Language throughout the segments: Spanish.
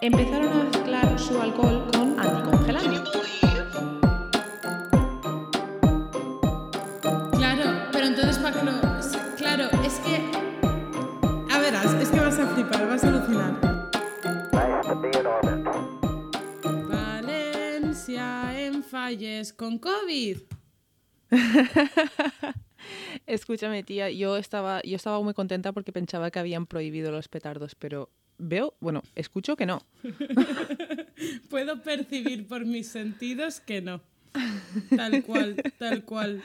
Empezaron a mezclar su alcohol con anticongelante. Claro, pero entonces para que lo... Claro, es que... A verás, es que vas a flipar, vas a alucinar. Valencia en falles con COVID. Escúchame, tía, yo estaba, yo estaba muy contenta porque pensaba que habían prohibido los petardos, pero veo, bueno, escucho que no. Puedo percibir por mis sentidos que no. Tal cual, tal cual.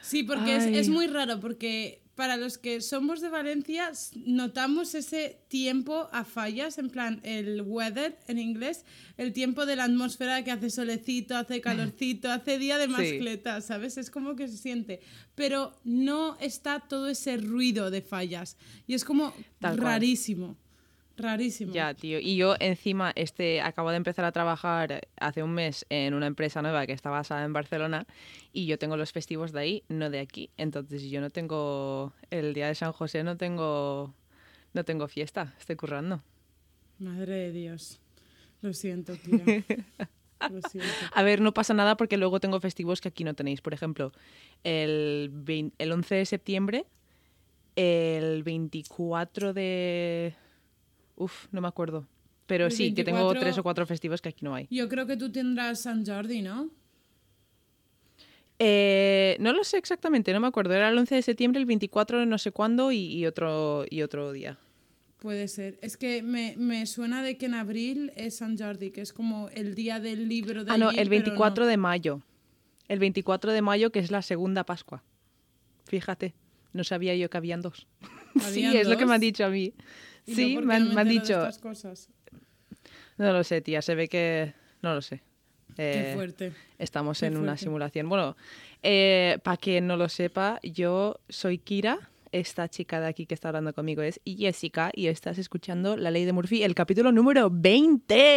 Sí, porque es, es muy raro, porque para los que somos de Valencia notamos ese tiempo a fallas, en plan el weather en inglés, el tiempo de la atmósfera que hace solecito, hace calorcito, hace día de Sí. mascleta, ¿sabes? Es como que se siente. Pero no está todo ese ruido de fallas. Y es como Tal cual. Rarísimo. Ya, tío. Y yo encima este acabo de empezar a trabajar hace un mes en una empresa nueva que está basada en Barcelona y yo tengo los festivos de ahí, no de aquí. Entonces yo no tengo el día de San José no tengo no tengo fiesta, estoy currando. Madre de Dios. Lo siento, tía. Lo siento. A ver, no pasa nada porque luego tengo festivos que aquí no tenéis. Por ejemplo, el, 20 el 11 de septiembre, el 24 de... Uf, no me acuerdo. Pero El sí, que tengo 24 tres o cuatro festivos que aquí no hay. Yo creo que tú tendrás San Jordi, ¿no? Eh, no lo sé exactamente, no me acuerdo. Era el 11 de septiembre, el 24 de no sé cuándo y, y otro, y otro día. Puede ser. Es que me, me suena de que en abril es San Jordi, que es como el día del libro de Ah, no, allí, el pero 24 no. de mayo. El 24 de mayo, que es la segunda Pascua. Fíjate, no sabía yo que habían dos. sí, ¿Habían es lo que me han dicho a mí. ¿Y yo Sí, me han, no me han entero de dicho. estas cosas? No lo sé, tía, se ve que. No lo sé. Qué Eh, fuerte. Estamos qué en una simulación. Bueno, para quien no lo sepa, yo soy Kira. Esta chica de aquí que está hablando conmigo es Jessica y estás escuchando La Ley de Murphy, el capítulo número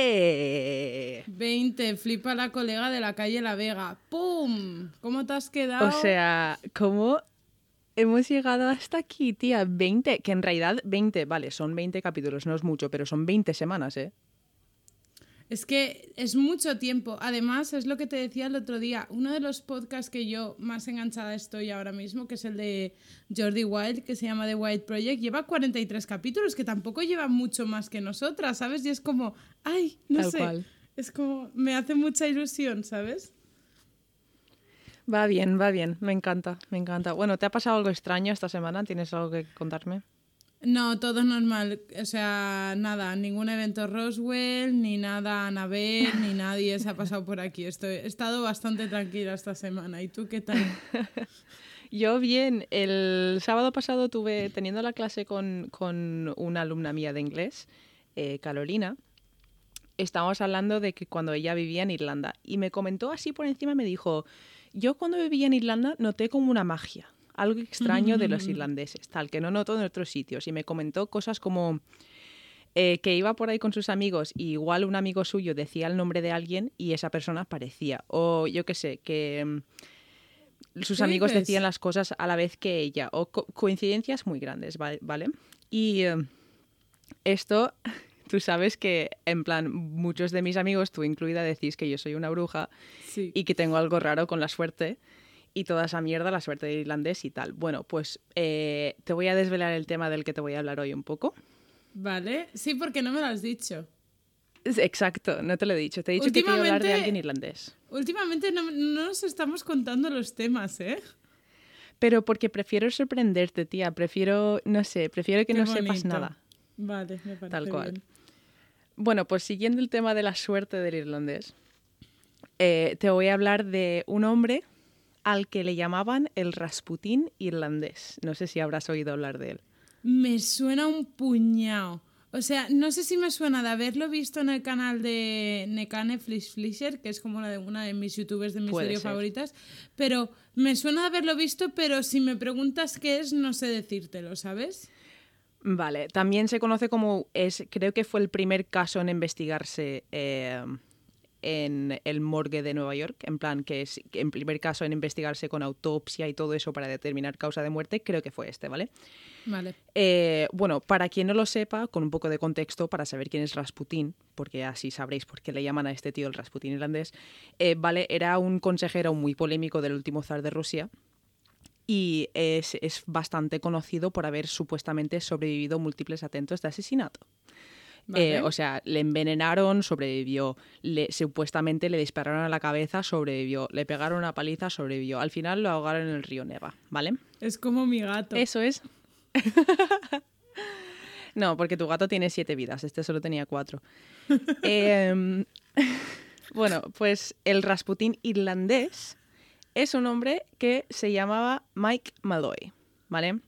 20. 20, flipa la colega de la calle La Vega. ¡Pum! ¿Cómo te has quedado? O sea, ¿cómo hemos llegado hasta aquí, tía? 20, que en realidad 20, vale, son 20 capítulos, no es mucho, pero son 20 semanas, ¿eh? Es que es mucho tiempo. Además, es lo que te decía el otro día. Uno de los podcasts que yo más enganchada estoy ahora mismo, que es el de Jordi Wild, que se llama The Wild Project, lleva 43 capítulos, que tampoco lleva mucho más que nosotras, ¿sabes? Y es como, ay, no Tal sé. cual. Es como, me hace mucha ilusión, ¿sabes? Va bien, va bien, me encanta, me encanta. Bueno, ¿te ha pasado algo extraño esta semana? ¿Tienes algo que contarme? No, todo normal. O sea, nada, ningún evento Roswell, ni nada Anabel, ni nadie se ha pasado por aquí. Estoy, he estado bastante tranquila esta semana. ¿Y tú qué tal? Yo bien, el sábado pasado tuve, teniendo la clase con, con una alumna mía de inglés, eh, Carolina, estábamos hablando de que cuando ella vivía en Irlanda y me comentó así por encima, me dijo, yo cuando vivía en Irlanda noté como una magia, algo extraño de los irlandeses, tal, que no noto en otros sitios y me comentó cosas como... eh, que iba por ahí con sus amigos y igual un amigo suyo decía el nombre de alguien y esa persona aparecía. O yo qué sé, que mm, sus ¿Qué amigos dices? decían las cosas a la vez que ella. O co- coincidencias muy grandes, va- ¿vale? Y eh, esto, tú sabes que en plan muchos de mis amigos, tú incluida, decís que yo soy una bruja Sí. y que tengo algo raro con la suerte y toda esa mierda, la suerte de irlandés y tal. Bueno, pues eh, te voy a desvelar el tema del que te voy a hablar hoy un poco. ¿Vale? Sí, porque no me lo has dicho. Exacto, no te lo he dicho. Te he dicho que quiero hablar de alguien irlandés. Últimamente no, no nos estamos contando los temas, ¿eh? Pero porque prefiero sorprenderte, tía. Prefiero, no sé, prefiero que Qué no sepas nada. Vale, me parece Tal cual. bien. Bueno, pues siguiendo el tema de la suerte del irlandés, eh, te voy a hablar de un hombre al que le llamaban el Rasputín irlandés. No sé si habrás oído hablar de él. Me suena un puñado. O sea, no sé si me suena de haberlo visto en el canal de Nekane Flish Flisher, que es como una de, una de mis youtubers de Puede misterio ser. favoritas, pero me suena de haberlo visto, pero si me preguntas qué es, no sé decírtelo, ¿sabes? Vale, también se conoce como es, creo que fue el primer caso en investigarse eh, en el morgue de Nueva York, en plan que es en primer caso en investigarse con autopsia y todo eso para determinar causa de muerte, creo que fue este, ¿vale? Vale. Eh, bueno, para quien no lo sepa, con un poco de contexto, para saber quién es Rasputín, porque así sabréis por qué le llaman a este tío el Rasputín irlandés, eh, vale, era un consejero muy polémico del último zar de Rusia y es, es bastante conocido por haber supuestamente sobrevivido múltiples atentos de asesinato. Vale. Eh, o sea, le envenenaron, sobrevivió. Le, supuestamente le dispararon a la cabeza, sobrevivió. Le pegaron una paliza, sobrevivió. Al final lo ahogaron en el río Neva, ¿vale? Es como mi gato. Eso es. no, porque tu gato tiene siete vidas, este solo tenía cuatro. Em, bueno, pues el Rasputín irlandés es un hombre que se llamaba Mike Malloy, ¿vale?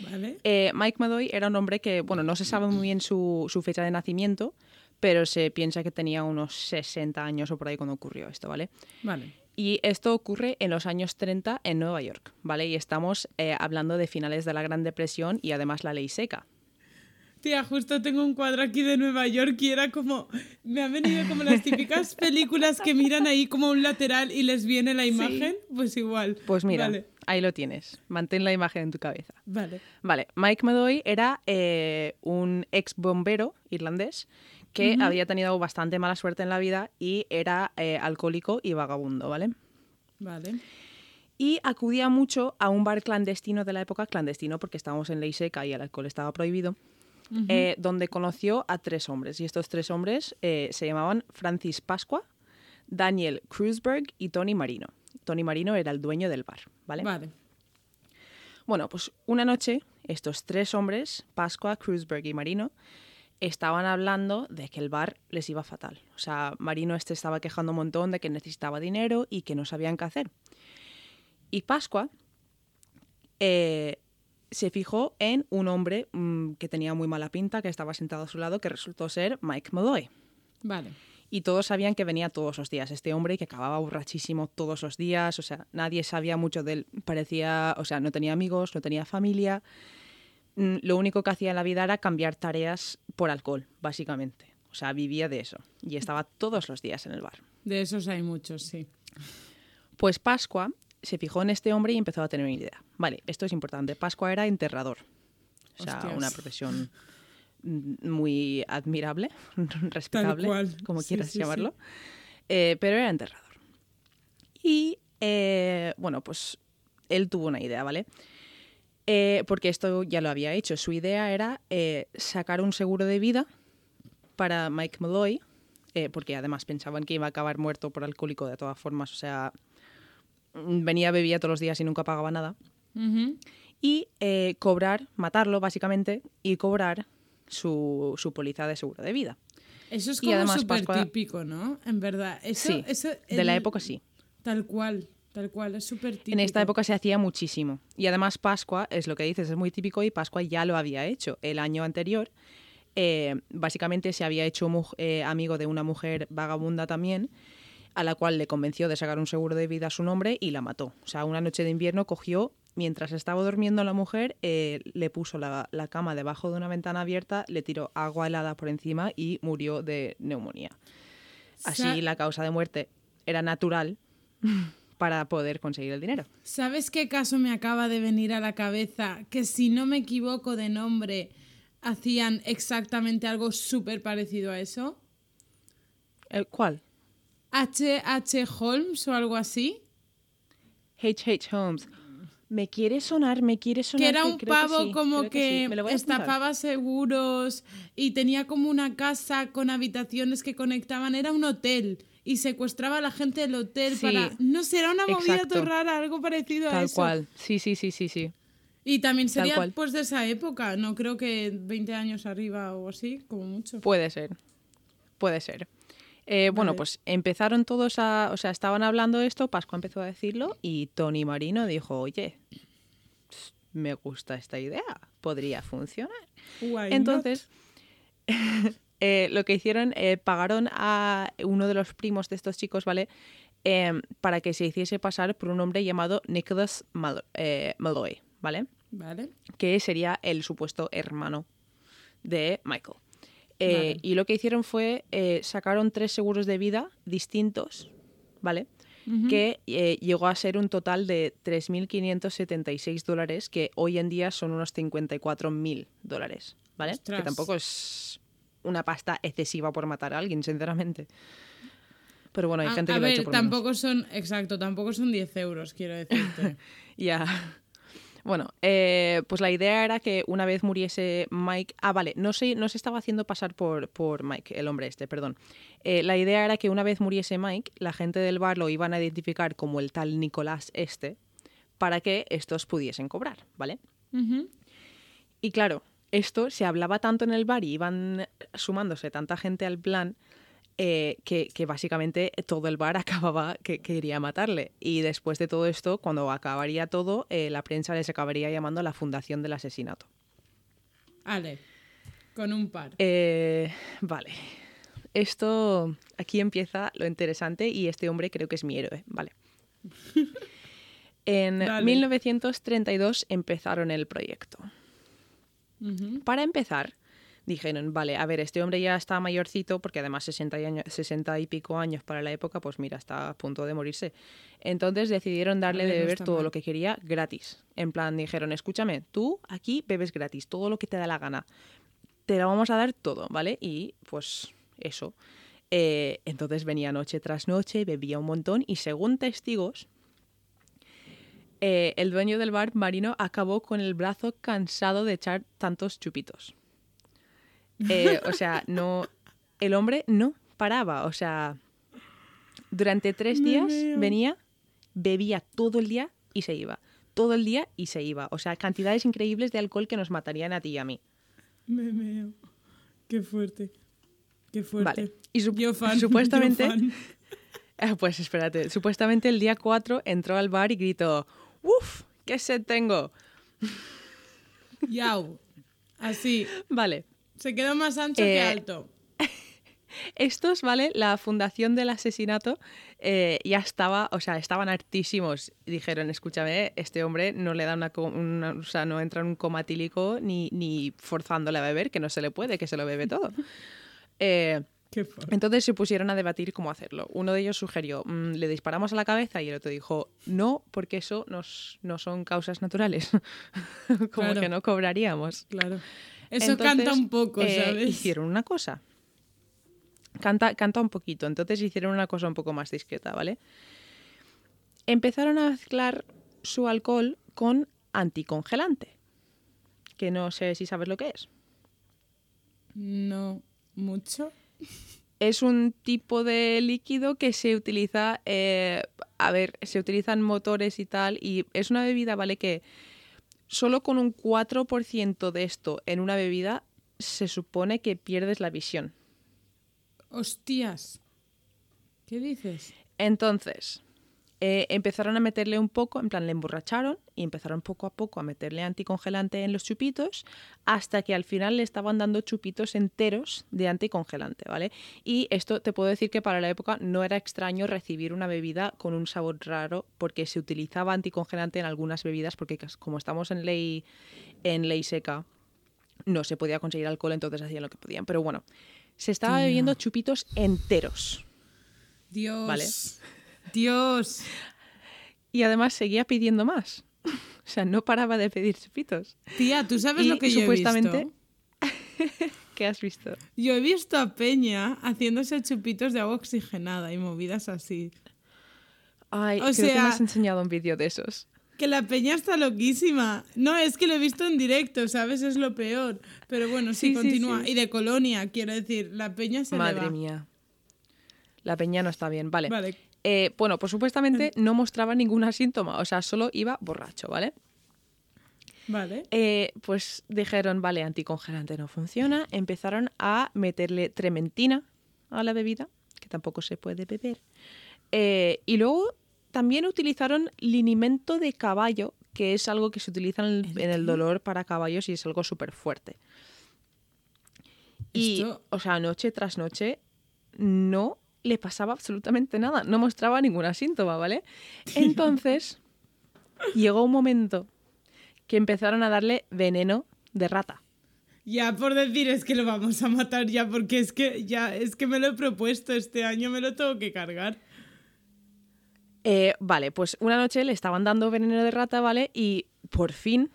Vale. Eh, Mike Malloy era un hombre que, bueno, no se sabe muy bien su, su fecha de nacimiento, pero se piensa que tenía unos 60 años o por ahí cuando ocurrió esto, ¿vale? Vale. Y esto ocurre en los años 30 en Nueva York, ¿vale? Y estamos eh, hablando de finales de la Gran Depresión y además la ley seca. Tía, justo tengo un cuadro aquí de Nueva York y era como. Me han venido como las típicas películas que miran ahí como un lateral y les viene la imagen. Pues igual. Pues mira, Vale. ahí lo tienes. Mantén la imagen en tu cabeza. Vale. Vale, Mike Malloy era eh, un ex bombero irlandés que había tenido bastante mala suerte en la vida y era eh, alcohólico y vagabundo, ¿vale? Vale. Y acudía mucho a un bar clandestino de la época, clandestino porque estábamos en ley seca y el alcohol estaba prohibido, eh, donde conoció a tres hombres. Y estos tres hombres eh, se llamaban Francis Pasqua, Daniel Kruzberg y Tony Marino. Tony Marino era el dueño del bar, ¿vale? Vale. Bueno, pues una noche estos tres hombres, Pascua, Kruzberg y Marino, estaban hablando de que el bar les iba fatal. O sea, Marino este estaba quejando un montón de que necesitaba dinero y que no sabían qué hacer. Y Pascua eh, se fijó en un hombre mm, que tenía muy mala pinta, que estaba sentado a su lado, que resultó ser Mike Malloy. Vale. Y todos sabían que venía todos los días. Este hombre que acababa borrachísimo todos los días. O sea, nadie sabía mucho de él. Parecía, o sea, no tenía amigos, no tenía familia. Mm, Lo único que hacía en la vida era cambiar tareas por alcohol, básicamente. O sea, vivía de eso. Y estaba todos los días en el bar. De esos hay muchos, sí. Pues Pascua se fijó en este hombre y empezó a tener una idea. Vale, esto es importante. Pascua era enterrador. O sea, Hostias. una profesión muy admirable, respetable, cual. como Sí, quieras sí, sí. llamarlo. Eh, pero era enterrador. Y, eh, bueno, pues él tuvo una idea, ¿vale? Eh, porque esto ya lo había hecho. Su idea era eh, sacar un seguro de vida para Mike Malloy, porque además pensaban que iba a acabar muerto por alcohólico de todas formas. O sea, venía, bebía todos los días y nunca pagaba nada. Y eh, cobrar, matarlo básicamente, y cobrar su, su póliza de seguro de vida. Eso es Y como súper Pascua- típico, ¿no? En verdad. Eso, Sí, eso de la época sí. Tal cual, tal cual. Es súper típico. En esta época se hacía muchísimo. Y además Pascua, es lo que dices, es muy típico y Pascua ya lo había hecho el año anterior. Eh, básicamente se había hecho eh, amigo de una mujer vagabunda también, a la cual le convenció de sacar un seguro de vida a su nombre y la mató. O sea, una noche de invierno cogió, mientras estaba durmiendo la mujer, eh, le puso la, la cama debajo de una ventana abierta, le tiró agua helada por encima y murió de neumonía. Así Sa- la causa de muerte era natural para poder conseguir el dinero. ¿Sabes qué caso me acaba de venir a la cabeza? Que si no me equivoco de nombre, hacían exactamente algo súper parecido a eso. ¿El cuál? H.H. Holmes o algo así. H.H. Holmes. Me quiere sonar, me quiere sonar. Que era un que pavo sí, como que, sí. Estafaba seguros y tenía como una casa con habitaciones que conectaban. Era un hotel y secuestraba a la gente del hotel Sí, para... No sé, era una movida todo rara, algo parecido a Tal eso. cual. Sí, sí, sí, sí, sí. Y también Tal sería pues de esa época, no creo que 20 años arriba o así, como mucho. Puede ser. Puede ser. Eh, bueno, pues empezaron todos a. O sea, estaban hablando esto, Pascua empezó a decirlo y Tony Marino dijo: Oye, me gusta esta idea, podría funcionar. Why Entonces, eh, lo que hicieron, eh, pagaron a uno de los primos de estos chicos, ¿vale? Em, para que se hiciese pasar por un hombre llamado Nicholas Mal- Malloy, ¿vale? Vale. Que sería el supuesto hermano de Michael. Eh, Vale. Y lo que hicieron fue eh, sacaron tres seguros de vida distintos, ¿vale? Que eh, llegó a ser un total de 3.576 dólares, que hoy en día son unos 54.000 dólares, ¿vale? Ostras. Que tampoco es una pasta excesiva por matar a alguien, sinceramente. Pero bueno, hay A- gente a, que lo ha ver, hecho por menos. tampoco son, exacto, tampoco son 10 euros, quiero decirte. Ya. Bueno, eh, pues la idea era que una vez muriese Mike. Ah, vale, no se, no se estaba haciendo pasar por, por Mike, el hombre este, perdón. Eh, la idea era que una vez muriese Mike, la gente del bar lo iban a identificar como el tal Nicolás este, para que estos pudiesen cobrar, ¿vale? Y claro, esto se hablaba tanto en el bar y iban sumándose tanta gente al plan eh, que, que básicamente todo el bar acababa que quería matarle. Y después de todo esto, cuando acabaría todo, eh, la prensa les acabaría llamando la fundación del asesinato. Ale, con un par. Eh, vale. Esto, aquí empieza lo interesante y este hombre creo que es mi héroe, vale. En Dale. 1932 empezaron el proyecto. Para empezar, dijeron, vale, a ver, este hombre ya está mayorcito, porque además 60 y, año- 60 y pico años para la época, pues mira, está a punto de morirse. Entonces decidieron darle de beber todo mal. lo que quería gratis. En plan, dijeron, escúchame, tú aquí bebes gratis, todo lo que te da la gana. Te lo vamos a dar todo, ¿vale? Y pues eso. Eh, entonces venía noche tras noche, bebía un montón y según testigos, eh, el dueño del bar marino acabó con el brazo cansado de echar tantos chupitos. Eh, o sea, no. El hombre no paraba. O sea, durante tres días venía, bebía todo el día y se iba. Todo el día y se iba. O sea, cantidades increíbles de alcohol que nos matarían a ti y a mí. Me meo. Qué fuerte. Qué fuerte. Vale. Y Yo fan, yo supuestamente. fan. Ah, Pues espérate. Supuestamente el día 4 entró al bar y gritó: ¡Uf! ¡Qué sed tengo! Yau. Así. Vale. Se quedó más ancho que Eh, alto. Estos, ¿vale? La fundación del asesinato eh, ya estaba, o sea, estaban hartísimos. Dijeron, escúchame, este hombre no le da una, una- o sea, no entra en un coma tílico ni, ni forzándole a beber, que no se le puede, que se lo bebe todo. Eh, entonces se pusieron a debatir cómo hacerlo. Uno de ellos sugirió, "Mm, le disparamos a la cabeza y el otro dijo, no, porque eso nos- no son causas naturales. Como Claro. que no cobraríamos. Claro. Eso Entonces, canta un poco, eh, ¿sabes? Hicieron una cosa. Canta, canta un poquito. Entonces hicieron una cosa un poco más discreta, ¿vale? Empezaron a mezclar su alcohol con anticongelante. Que no sé si sabes lo que es. No mucho. Es un tipo de líquido que se utiliza, eh, a ver, se utilizan motores y tal, y es una bebida, ¿vale? Que solo con un 4% de esto en una bebida se supone que pierdes la visión. Hostias. ¿Qué dices? Entonces, eh, empezaron a meterle un poco, en plan le emborracharon y empezaron poco a poco a meterle anticongelante en los chupitos hasta que al final le estaban dando chupitos enteros de anticongelante, ¿vale? Y esto te puedo decir que para la época no era extraño recibir una bebida con un sabor raro porque se utilizaba anticongelante en algunas bebidas porque como estamos en ley en ley seca no se podía conseguir alcohol, entonces hacían lo que podían, pero bueno, se estaba Tía. bebiendo chupitos enteros. Dios. Vale. Dios. Y además seguía pidiendo más. O sea, no paraba de pedir chupitos. Tía, ¿tú sabes Y lo que supuestamente- yo he visto? ¿Qué has visto? Yo he visto a Peña haciéndose chupitos de agua oxigenada y movidas así. Ay, O creo que me sea- has enseñado un vídeo de esos. Que la Peña está loquísima. No, es que lo he visto en directo, ¿sabes? Es lo peor. Pero bueno, sí, continúa. sí. Y de colonia, quiero decir, la Peña se le Madre va. mía. La peña no está bien, vale. Vale. Eh, bueno, pues supuestamente no mostraba ningún síntoma, o sea, solo iba borracho, ¿vale? Vale. Eh, pues dijeron, vale, anticongelante no funciona, empezaron a meterle trementina a la bebida, que tampoco se puede beber. Eh, y luego también utilizaron linimento de caballo, que es algo que se utiliza en el, en el dolor para caballos y es algo súper fuerte. Y, Esto- o sea, noche tras noche no le pasaba absolutamente nada, no mostraba ninguna síntoma, ¿vale? Entonces, llegó un momento que empezaron a darle veneno de rata. Ya por decir es que lo vamos a matar ya, porque es que ya es que me lo he propuesto este año, me lo tengo que cargar. Eh, vale, pues una noche le estaban dando veneno de rata, ¿vale? Y por fin,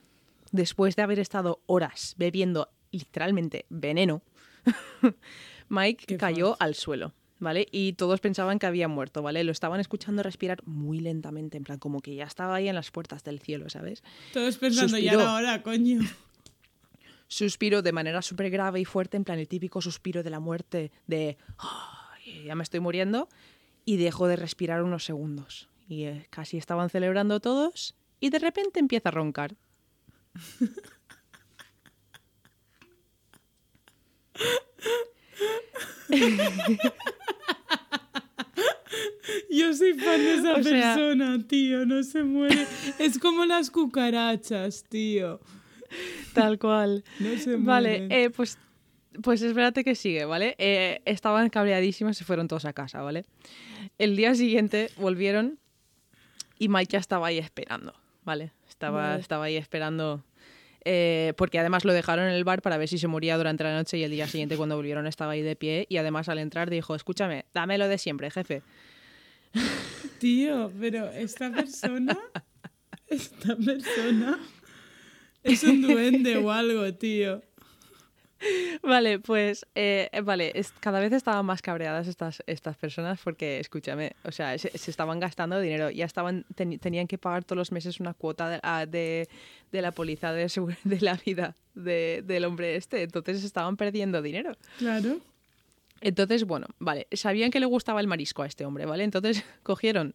después de haber estado horas bebiendo literalmente veneno, Mike Qué cayó al suelo, ¿vale? Y todos pensaban que había muerto, ¿vale? Lo estaban escuchando respirar muy lentamente, en plan, como que ya estaba ahí en las puertas del cielo, ¿sabes? Todos pensando, ya Suspiró. era hora, coño. Suspiro de manera súper grave y fuerte, en plan el típico suspiro de la muerte, de "Ay, ya me estoy muriendo, y dejó de respirar unos segundos. Y eh, casi estaban celebrando todos, y de repente empieza a roncar. Yo soy fan de esa O sea- persona, tío, no se muere. Es como las cucarachas, tío. Tal cual. No se Vale, mueren. eh, pues, pues espérate que sigue, ¿vale? Eh, estaban cabreadísimos y se fueron todos a casa, ¿vale? El día siguiente volvieron y Mike ya estaba ahí esperando, ¿vale? Estaba, Vale. estaba ahí esperando. eh, porque además lo dejaron en el bar para ver si se moría durante la noche y el día siguiente cuando volvieron estaba ahí de pie y además al entrar dijo, escúchame, dame lo de siempre, jefe. Tío, pero esta persona. Esta persona. Es un duende o algo, tío. Vale, pues eh, vale, es- cada vez estaban más cabreadas estas, estas personas porque, escúchame, o sea, se, se estaban gastando dinero, ya estaban tenían que pagar todos los meses una cuota de, ah, de, de la póliza de, de la vida de- del hombre este, entonces estaban perdiendo dinero. Claro. Entonces, bueno, vale, sabían que le gustaba el marisco a este hombre, ¿vale? Entonces cogieron,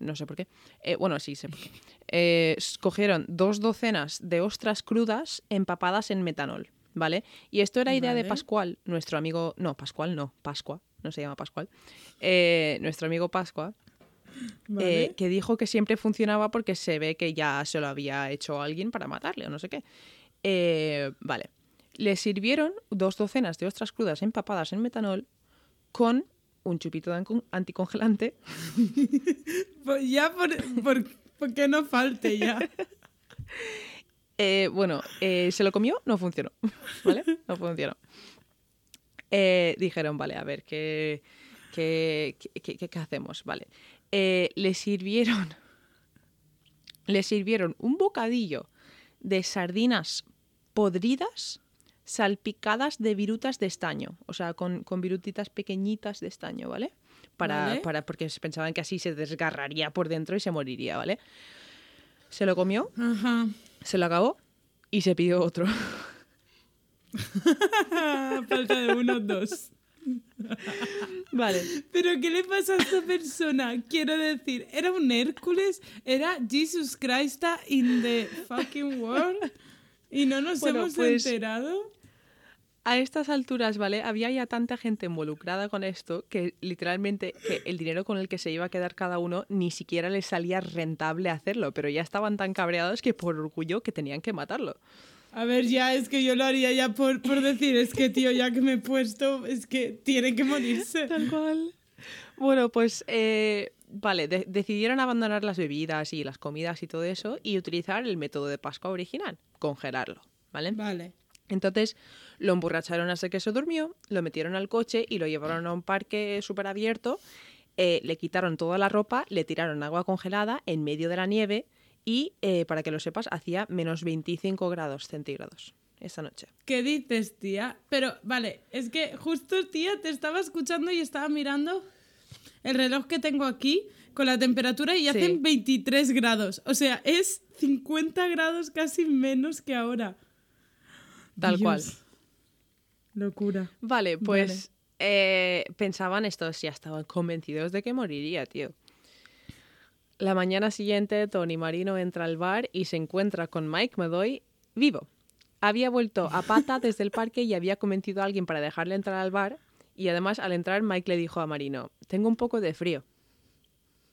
no sé por qué, eh, bueno, sí sé por qué, eh, cogieron dos docenas de ostras crudas empapadas en metanol, ¿vale? Y esto era idea de. Pascual, nuestro amigo, no, Pascual no, Pascua, no se llama Pascual, eh, nuestro amigo Pascua, Vale. eh, que dijo que siempre funcionaba porque se ve que ya se lo había hecho alguien para matarle o no sé qué. Eh, vale. Le sirvieron dos docenas de ostras crudas empapadas en metanol con un chupito de anticongelante Pues ya por, por, por que no falte ya. Eh, bueno, eh, se lo comió, no funcionó. ¿Vale? No funcionó. Eh, dijeron, vale, a ver, ¿qué, qué, qué- qué- qué hacemos? Vale. Le sirvieron. Le sirvieron un bocadillo de sardinas podridas salpicadas de virutas de estaño. O sea, con, con virutitas pequeñitas de estaño, ¿vale? Para, Vale. para, porque se pensaban que así se desgarraría por dentro y se moriría, ¿vale? Se lo comió, Ajá. se lo acabó y se pidió otro. Falta de uno, dos. vale. Pero ¿qué le pasa a esta persona? Quiero decir, ¿era un Hércules? ¿Era Jesus Christ in the fucking world? ¿Y no nos Bueno, hemos pues- enterado? A estas alturas, ¿vale? Había ya tanta gente involucrada con esto que literalmente que el dinero con el que se iba a quedar cada uno ni siquiera les salía rentable hacerlo, pero ya estaban tan cabreados que por orgullo que tenían que matarlo. A ver, ya es que yo lo haría ya por, por decir, es que tío, ya que me he puesto, es que tiene que morirse. Tal cual. Bueno, pues eh, vale, de- decidieron abandonar las bebidas y las comidas y todo eso y utilizar el método de Pascua original, congelarlo, ¿vale? Vale. Entonces lo emborracharon hasta que se durmió, lo metieron al coche y lo llevaron a un parque súper abierto, eh, le quitaron toda la ropa, le tiraron agua congelada en medio de la nieve y, eh, para que lo sepas, hacía menos 25 grados centígrados esta noche. ¿Qué dices, tía? Pero, vale, es que justo, tía, te estaba escuchando y estaba mirando el reloj que tengo aquí con la temperatura y Sí. hacen 23 grados. O sea, es 50 grados casi menos que ahora. Tal Dios. cual. Locura. Vale, pues eh, pensaban estos, ya estaban convencidos de que moriría, tío. La mañana siguiente, Tony Marino entra al bar y se encuentra con Mike Medoy vivo. Había vuelto a pata desde el parque y había convencido a alguien para dejarle entrar al bar. Y además, al entrar, Mike le dijo a Marino: Tengo un poco de frío.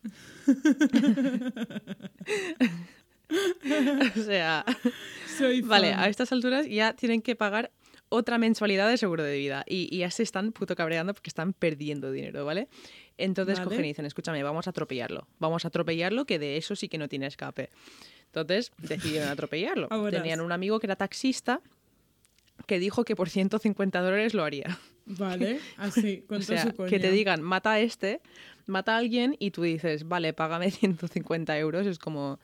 o sea. Soy Vale, a estas alturas ya tienen que pagar otra mensualidad de seguro de vida y, y ya se están puto cabreando porque están perdiendo dinero, ¿vale? Entonces Vale. cogen y dicen, escúchame, vamos a atropellarlo, vamos a atropellarlo que de eso sí que no tiene escape. Entonces decidieron atropellarlo. Tenían un amigo que era taxista que dijo que por 150 dólares lo haría. Vale, así, con O sea, su coña. que te digan, mata a este, mata a alguien y tú dices, vale, págame 150 euros. Es como,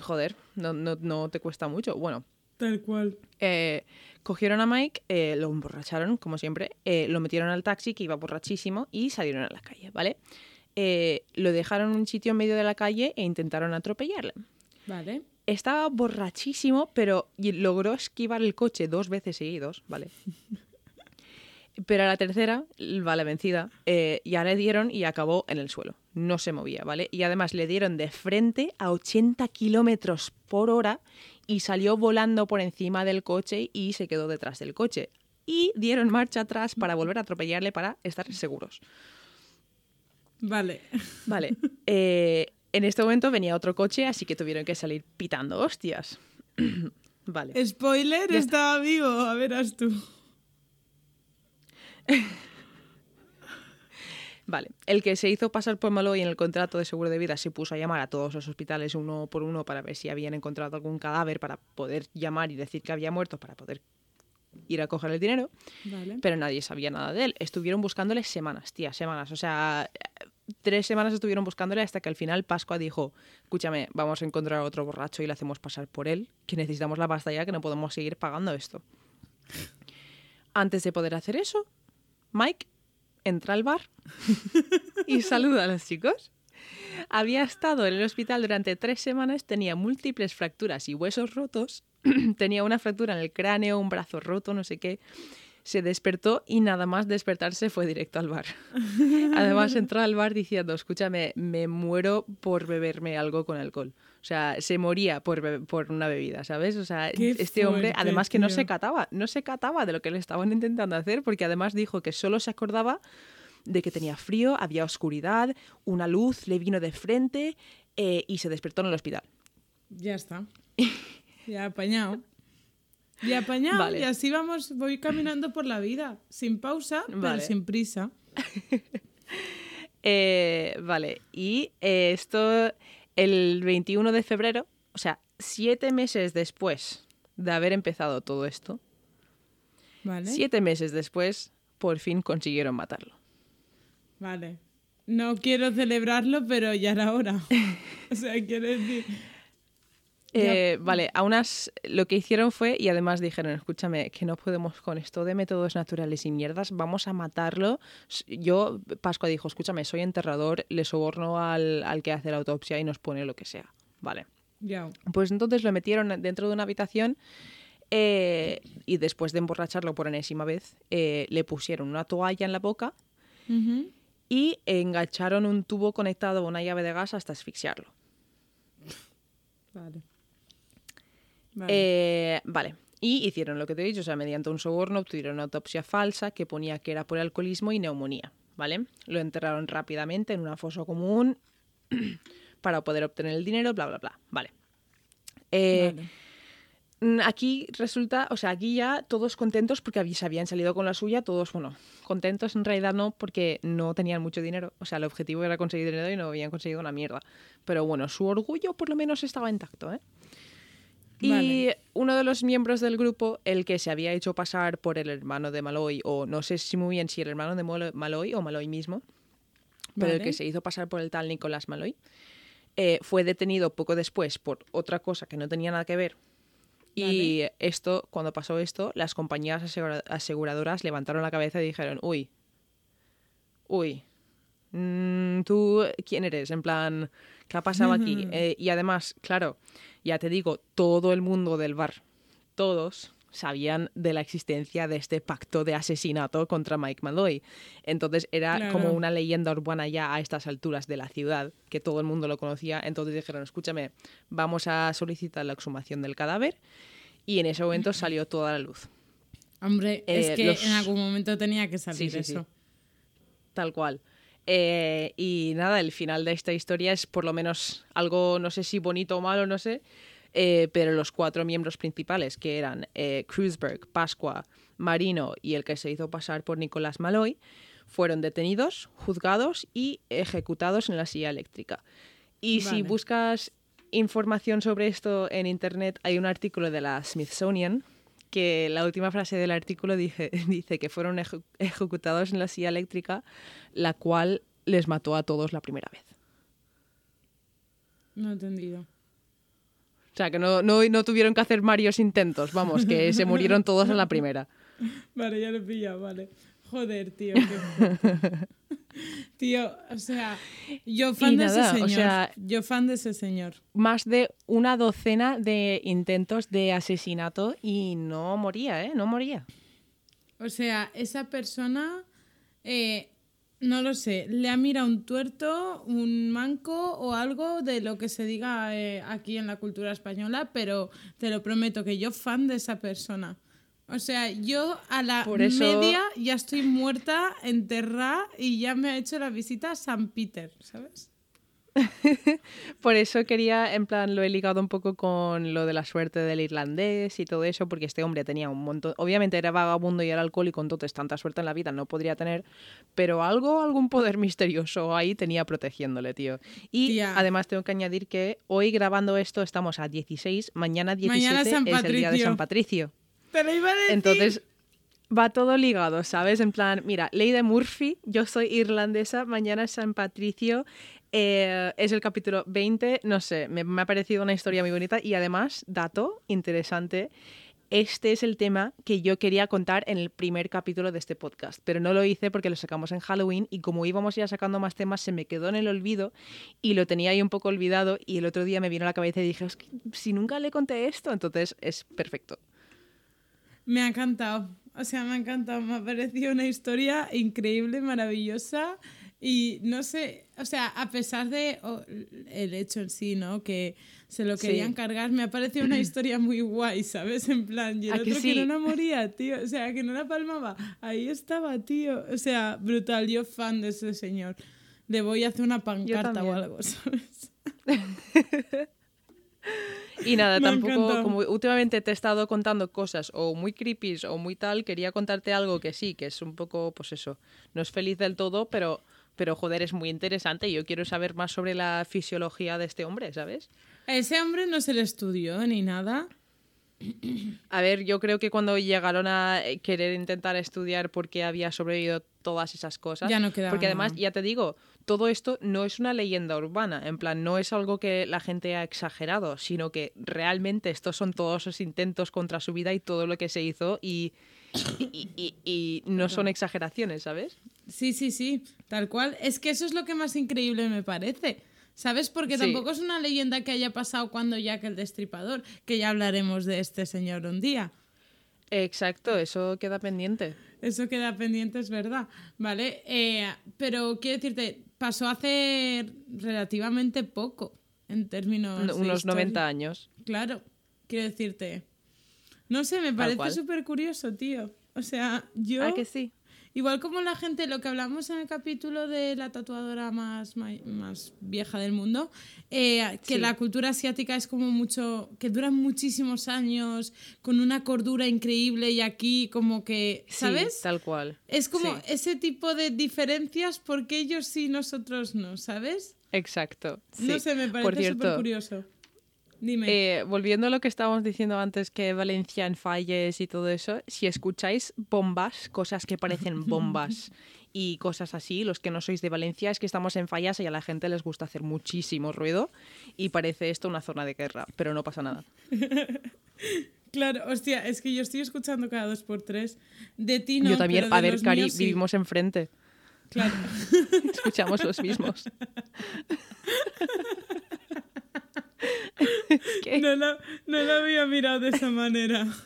joder, no, no, no te cuesta mucho. Bueno, Tal cual. eh, cogieron a Mike, eh, lo emborracharon, como siempre, eh, lo metieron al taxi, que iba borrachísimo, y salieron a la calle, ¿vale? Eh, lo dejaron en un sitio en medio de la calle e intentaron atropellarle. Vale. Estaba borrachísimo, pero logró esquivar el coche dos veces seguidos, ¿vale? Pero a la tercera, vale, vencida, eh, ya le dieron y acabó en el suelo. No se movía, ¿vale? Y además le dieron de frente a 80 kilómetros por hora y salió volando por encima del coche y se quedó detrás del coche. Y dieron marcha atrás para volver a atropellarle para estar seguros. Vale. Vale. eh, en este momento venía otro coche, así que tuvieron que salir pitando hostias. vale. Spoiler, estaba vivo. A verás tú. Vale. El que se hizo pasar por Malloy en el contrato de seguro de vida se puso a llamar a todos los hospitales uno por uno para ver si habían encontrado algún cadáver para poder llamar y decir que había muerto para poder ir a coger el dinero, Vale. pero nadie sabía nada de él. Estuvieron buscándole semanas, tía, semanas. O sea, tres semanas estuvieron buscándole hasta que al final Pascua dijo, escúchame, vamos a encontrar a otro borracho y le hacemos pasar por él, que necesitamos la pasta ya, que no podemos seguir pagando esto. Antes de poder hacer eso, Mike entra al bar y saluda a los chicos. Había estado en el hospital durante tres semanas, tenía múltiples fracturas y huesos rotos, tenía una fractura en el cráneo, un brazo roto, no sé qué. Se despertó y nada más despertarse fue directo al bar. Además entró al bar diciendo, escúchame, me muero por beberme algo con alcohol. O sea, se moría por, por una bebida, ¿sabes? O sea, Qué este hombre, fuerte, además que no tío. se cataba, no se cataba de lo que le estaban intentando hacer, porque además dijo que solo se acordaba de que tenía frío, había oscuridad, una luz le vino de frente eh, y se despertó en el hospital. Ya está. Ya apañado. Ya apañado. Vale. Y así vamos, voy caminando por la vida. Sin pausa, Vale. pero sin prisa. Eh, vale, y eh, esto el 21 de febrero, o sea, siete meses después de haber empezado todo esto, Vale. siete meses después, por fin consiguieron matarlo. Vale. No quiero celebrarlo, pero ya era hora. o sea, quiero decir. Eh, vale, a unas lo que hicieron fue, y además dijeron, escúchame, que no podemos con esto de métodos naturales y mierdas, vamos a matarlo. Yo, Pascua dijo, escúchame, soy enterrador, le soborno al, al que hace la autopsia y nos pone lo que sea. Vale. Ya. Pues entonces lo metieron dentro de una habitación eh, y después de emborracharlo por enésima vez, eh, le pusieron una toalla en la boca y engancharon un tubo conectado a una llave de gas hasta asfixiarlo. Vale. Vale. Eh, vale. Y hicieron lo que te he dicho, o sea, mediante un soborno obtuvieron una autopsia falsa que ponía que era por alcoholismo y neumonía, ¿vale? Lo enterraron rápidamente en una fosa común para poder obtener el dinero, bla, bla, bla. Vale. Eh, Vale. Mm, Aquí resulta, o sea, aquí ya todos contentos porque se habían salido con la suya, todos, bueno, contentos en realidad no porque no tenían mucho dinero, o sea, el objetivo era conseguir dinero y no habían conseguido una mierda. Pero bueno, su orgullo por lo menos estaba intacto, ¿eh? Y Vale. uno de los miembros del grupo, el que se había hecho pasar por el hermano de Malloy, o no sé si muy bien si el hermano de Malloy o Malloy mismo, pero el que se hizo pasar por el tal Nicolás Malloy, eh, fue detenido poco después por otra cosa que no tenía nada que ver. Y esto, cuando pasó esto, las compañías asegura- aseguradoras levantaron la cabeza y dijeron, uy, uy, mm, ¿tú quién eres? En plan, ¿qué ha pasado aquí? Eh, y además, claro, ya te digo, todo el mundo del bar, todos sabían de la existencia de este pacto de asesinato contra Mike Malloy. Entonces era Claro. como una leyenda urbana ya a estas alturas de la ciudad, que todo el mundo lo conocía. Entonces dijeron, escúchame, vamos a solicitar la exhumación del cadáver. Y en ese momento salió toda la luz. Hombre, es eh, que los- en algún momento tenía que salir Sí, sí, sí. eso. Tal cual. Eh, y nada, el final de esta historia es por lo menos algo, no sé si bonito o malo, no sé, eh, pero los cuatro miembros principales, que eran eh, Kreuzberg, Pascua, Marino y el que se hizo pasar por Nicolás Malloy, fueron detenidos, juzgados y ejecutados en la silla eléctrica. Y si buscas información sobre esto en internet, hay un artículo de la Smithsonian que la última frase del artículo dice, dice que fueron eje- ejecutados en la silla eléctrica, la cual les mató a todos la primera vez. No he entendido. O sea, que no, no, no tuvieron que hacer varios intentos, vamos, que se murieron todos en la primera. Vale, ya lo he pillado, vale. Joder, tío. qué. tío, o sea, yo fan de ese o señor. sea- yo fan de ese señor. Más de una docena de intentos de asesinato y no moría, ¿eh? No moría. O sea, esa persona, eh, no lo sé, le ha mirado un tuerto, un manco o algo de lo que se diga eh, aquí en la cultura española, pero te lo prometo que yo fan de esa persona. O sea, yo a la Por eso- media ya estoy muerta, enterrada y ya me ha hecho la visita a San Peter, ¿sabes? Por eso quería, en plan, lo he ligado un poco con lo de la suerte del irlandés y todo eso, porque este hombre tenía un montón, obviamente era vagabundo y era alcohólico, entonces tanta suerte en la vida no podría tener, pero algo, algún poder misterioso ahí tenía protegiéndole, tío. Y Tía. además tengo que añadir que hoy grabando esto estamos a 16, mañana 17 Mañana San es el día de. San Patricio. Entonces va todo ligado, ¿sabes? En plan, mira, ley de Murphy, yo soy irlandesa, mañana es San Patricio, eh, es el capítulo 20, no sé, me, me ha parecido una historia muy bonita y además, dato interesante, este es el tema que yo quería contar en el primer capítulo de este podcast, pero no lo hice porque lo sacamos en Halloween y como íbamos ya sacando más temas se me quedó en el olvido y lo tenía ahí un poco olvidado y el otro día me vino a la cabeza y dije, es que si nunca le conté esto, entonces es perfecto. Me ha encantado. O sea, me ha encantado. Me ha parecido una historia increíble, maravillosa. Y no sé, o sea, a pesar de oh, el hecho en sí, ¿no? Que se lo Sí. querían cargar, me ha parecido una historia muy guay, ¿sabes? En plan, y el ¿A que otro sí? que no la moría, tío. O sea, que no la palmaba. Ahí estaba, tío. O sea, brutal. Yo fan de ese señor. Le voy a hacer una pancarta o algo, ¿sabes? Y nada, Me tampoco, como últimamente te he estado contando cosas o muy creepy o muy tal, quería contarte algo que sí, que es un poco, pues eso, no es feliz del todo, pero, pero joder, es muy interesante y yo quiero saber más sobre la fisiología de este hombre, ¿sabes? A ese hombre no se le estudió ni nada. A ver, yo creo que cuando llegaron a querer intentar estudiar por qué había sobrevivido todas esas cosas, Ya no quedaba porque además, ya te digo, todo esto no es una leyenda urbana, en plan, no es algo que la gente ha exagerado, sino que realmente estos son todos los intentos contra su vida y todo lo que se hizo y, y, y- y no son exageraciones, ¿sabes? Sí, sí, sí, tal cual. Es que eso es lo que más increíble me parece. ¿Sabes? Porque Sí. tampoco es una leyenda que haya pasado cuando Jack el Destripador, que ya hablaremos de este señor un día. Exacto, eso queda pendiente. Eso queda pendiente, es verdad. ¿Vale? Eh, pero quiero decirte, pasó hace relativamente poco en términos. de Unos historia. 90 años. Claro, quiero decirte. No sé, me parece súper curioso, tío. O sea, yo. ¿Ah, que sí? Igual como la gente, lo que hablamos en el capítulo de la tatuadora más, más vieja del mundo, eh, que Sí. la cultura asiática es como mucho, que dura muchísimos años, con una cordura increíble y aquí como que, Sí, ¿sabes? tal cual. es como sí. ese tipo de diferencias porque ellos sí, nosotros no, ¿sabes? Exacto. No sé, me parece súper curioso. Dime. Eh, volviendo a lo que estábamos diciendo antes, que Valencia en falles y todo eso, si escucháis bombas, cosas que parecen bombas y cosas así, los que no sois de Valencia, es que estamos en fallas y a la gente les gusta hacer muchísimo ruido y parece esto una zona de guerra, pero no pasa nada. Claro, hostia, es que yo estoy escuchando cada dos por tres. De ti no, Yo también, pero a ver, Cari, míos sí. vivimos enfrente, Claro. escuchamos los mismos. Es que- No lo, no lo había mirado de esa manera.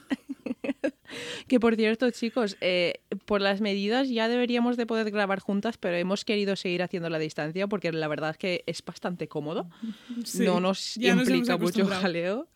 Que por cierto, chicos, eh, por las medidas ya deberíamos de poder grabar juntas, pero hemos querido seguir haciendo la distancia porque la verdad es que es bastante cómodo. Sí, no nos implica mucho jaleo.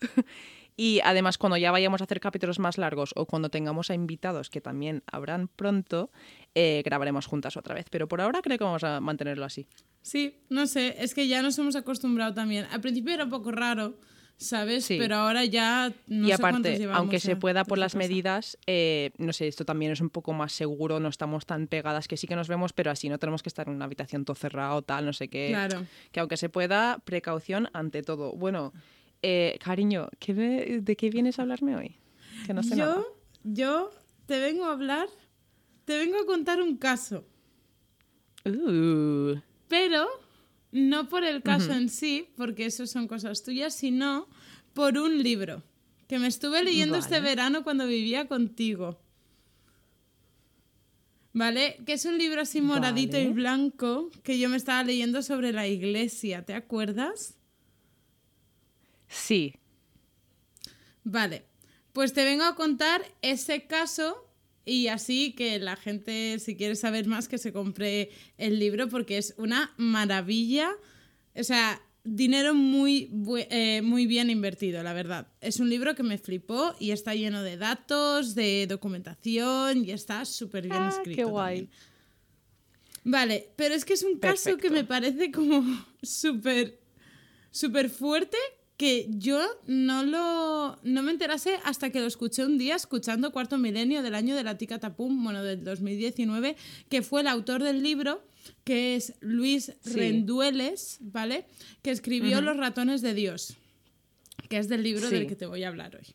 Y además, cuando ya vayamos a hacer capítulos más largos o cuando tengamos a invitados, que también habrán pronto, eh, grabaremos juntas otra vez. Pero por ahora creo que vamos a mantenerlo así. Sí, no sé, es que ya nos hemos acostumbrado también. Al principio era un poco raro, ¿sabes? Sí. Pero ahora ya no y aparte, aunque se pueda por las medidas, eh, no sé, esto también es un poco más seguro, no estamos tan pegadas que sí que nos vemos, pero así no tenemos que estar en una habitación todo cerrado, tal, no sé qué. Claro. Que aunque se pueda, precaución ante todo. Bueno, eh, cariño, ¿qué me- ¿de qué vienes a hablarme hoy? Que no sé Yo, nada. yo te vengo a hablar, te vengo a contar un caso, Uh, pero no por el caso en sí, porque eso son cosas tuyas, sino por un libro que me estuve leyendo este verano cuando vivía contigo. ¿Vale? Que es un libro así moradito y blanco que yo me estaba leyendo sobre la iglesia, ¿te acuerdas? Sí. Vale, pues te vengo a contar ese caso y así que la gente, si quiere saber más, que se compre el libro porque es una maravilla. O sea, dinero muy, eh, muy bien invertido, la verdad. Es un libro que me flipó y está lleno de datos, de documentación y está súper bien Ah, escrito. qué guay. también. Vale, pero es que es un caso que me parece como súper súper fuerte que yo no lo no me enterase hasta que lo escuché un día escuchando Cuarto Milenio del año de la Tica Tapum, bueno, del 2019, que fue el autor del libro, que es Luis Sí. Rendueles, ¿vale? Que escribió Los ratones de Dios, que es del libro Sí. del que te voy a hablar hoy.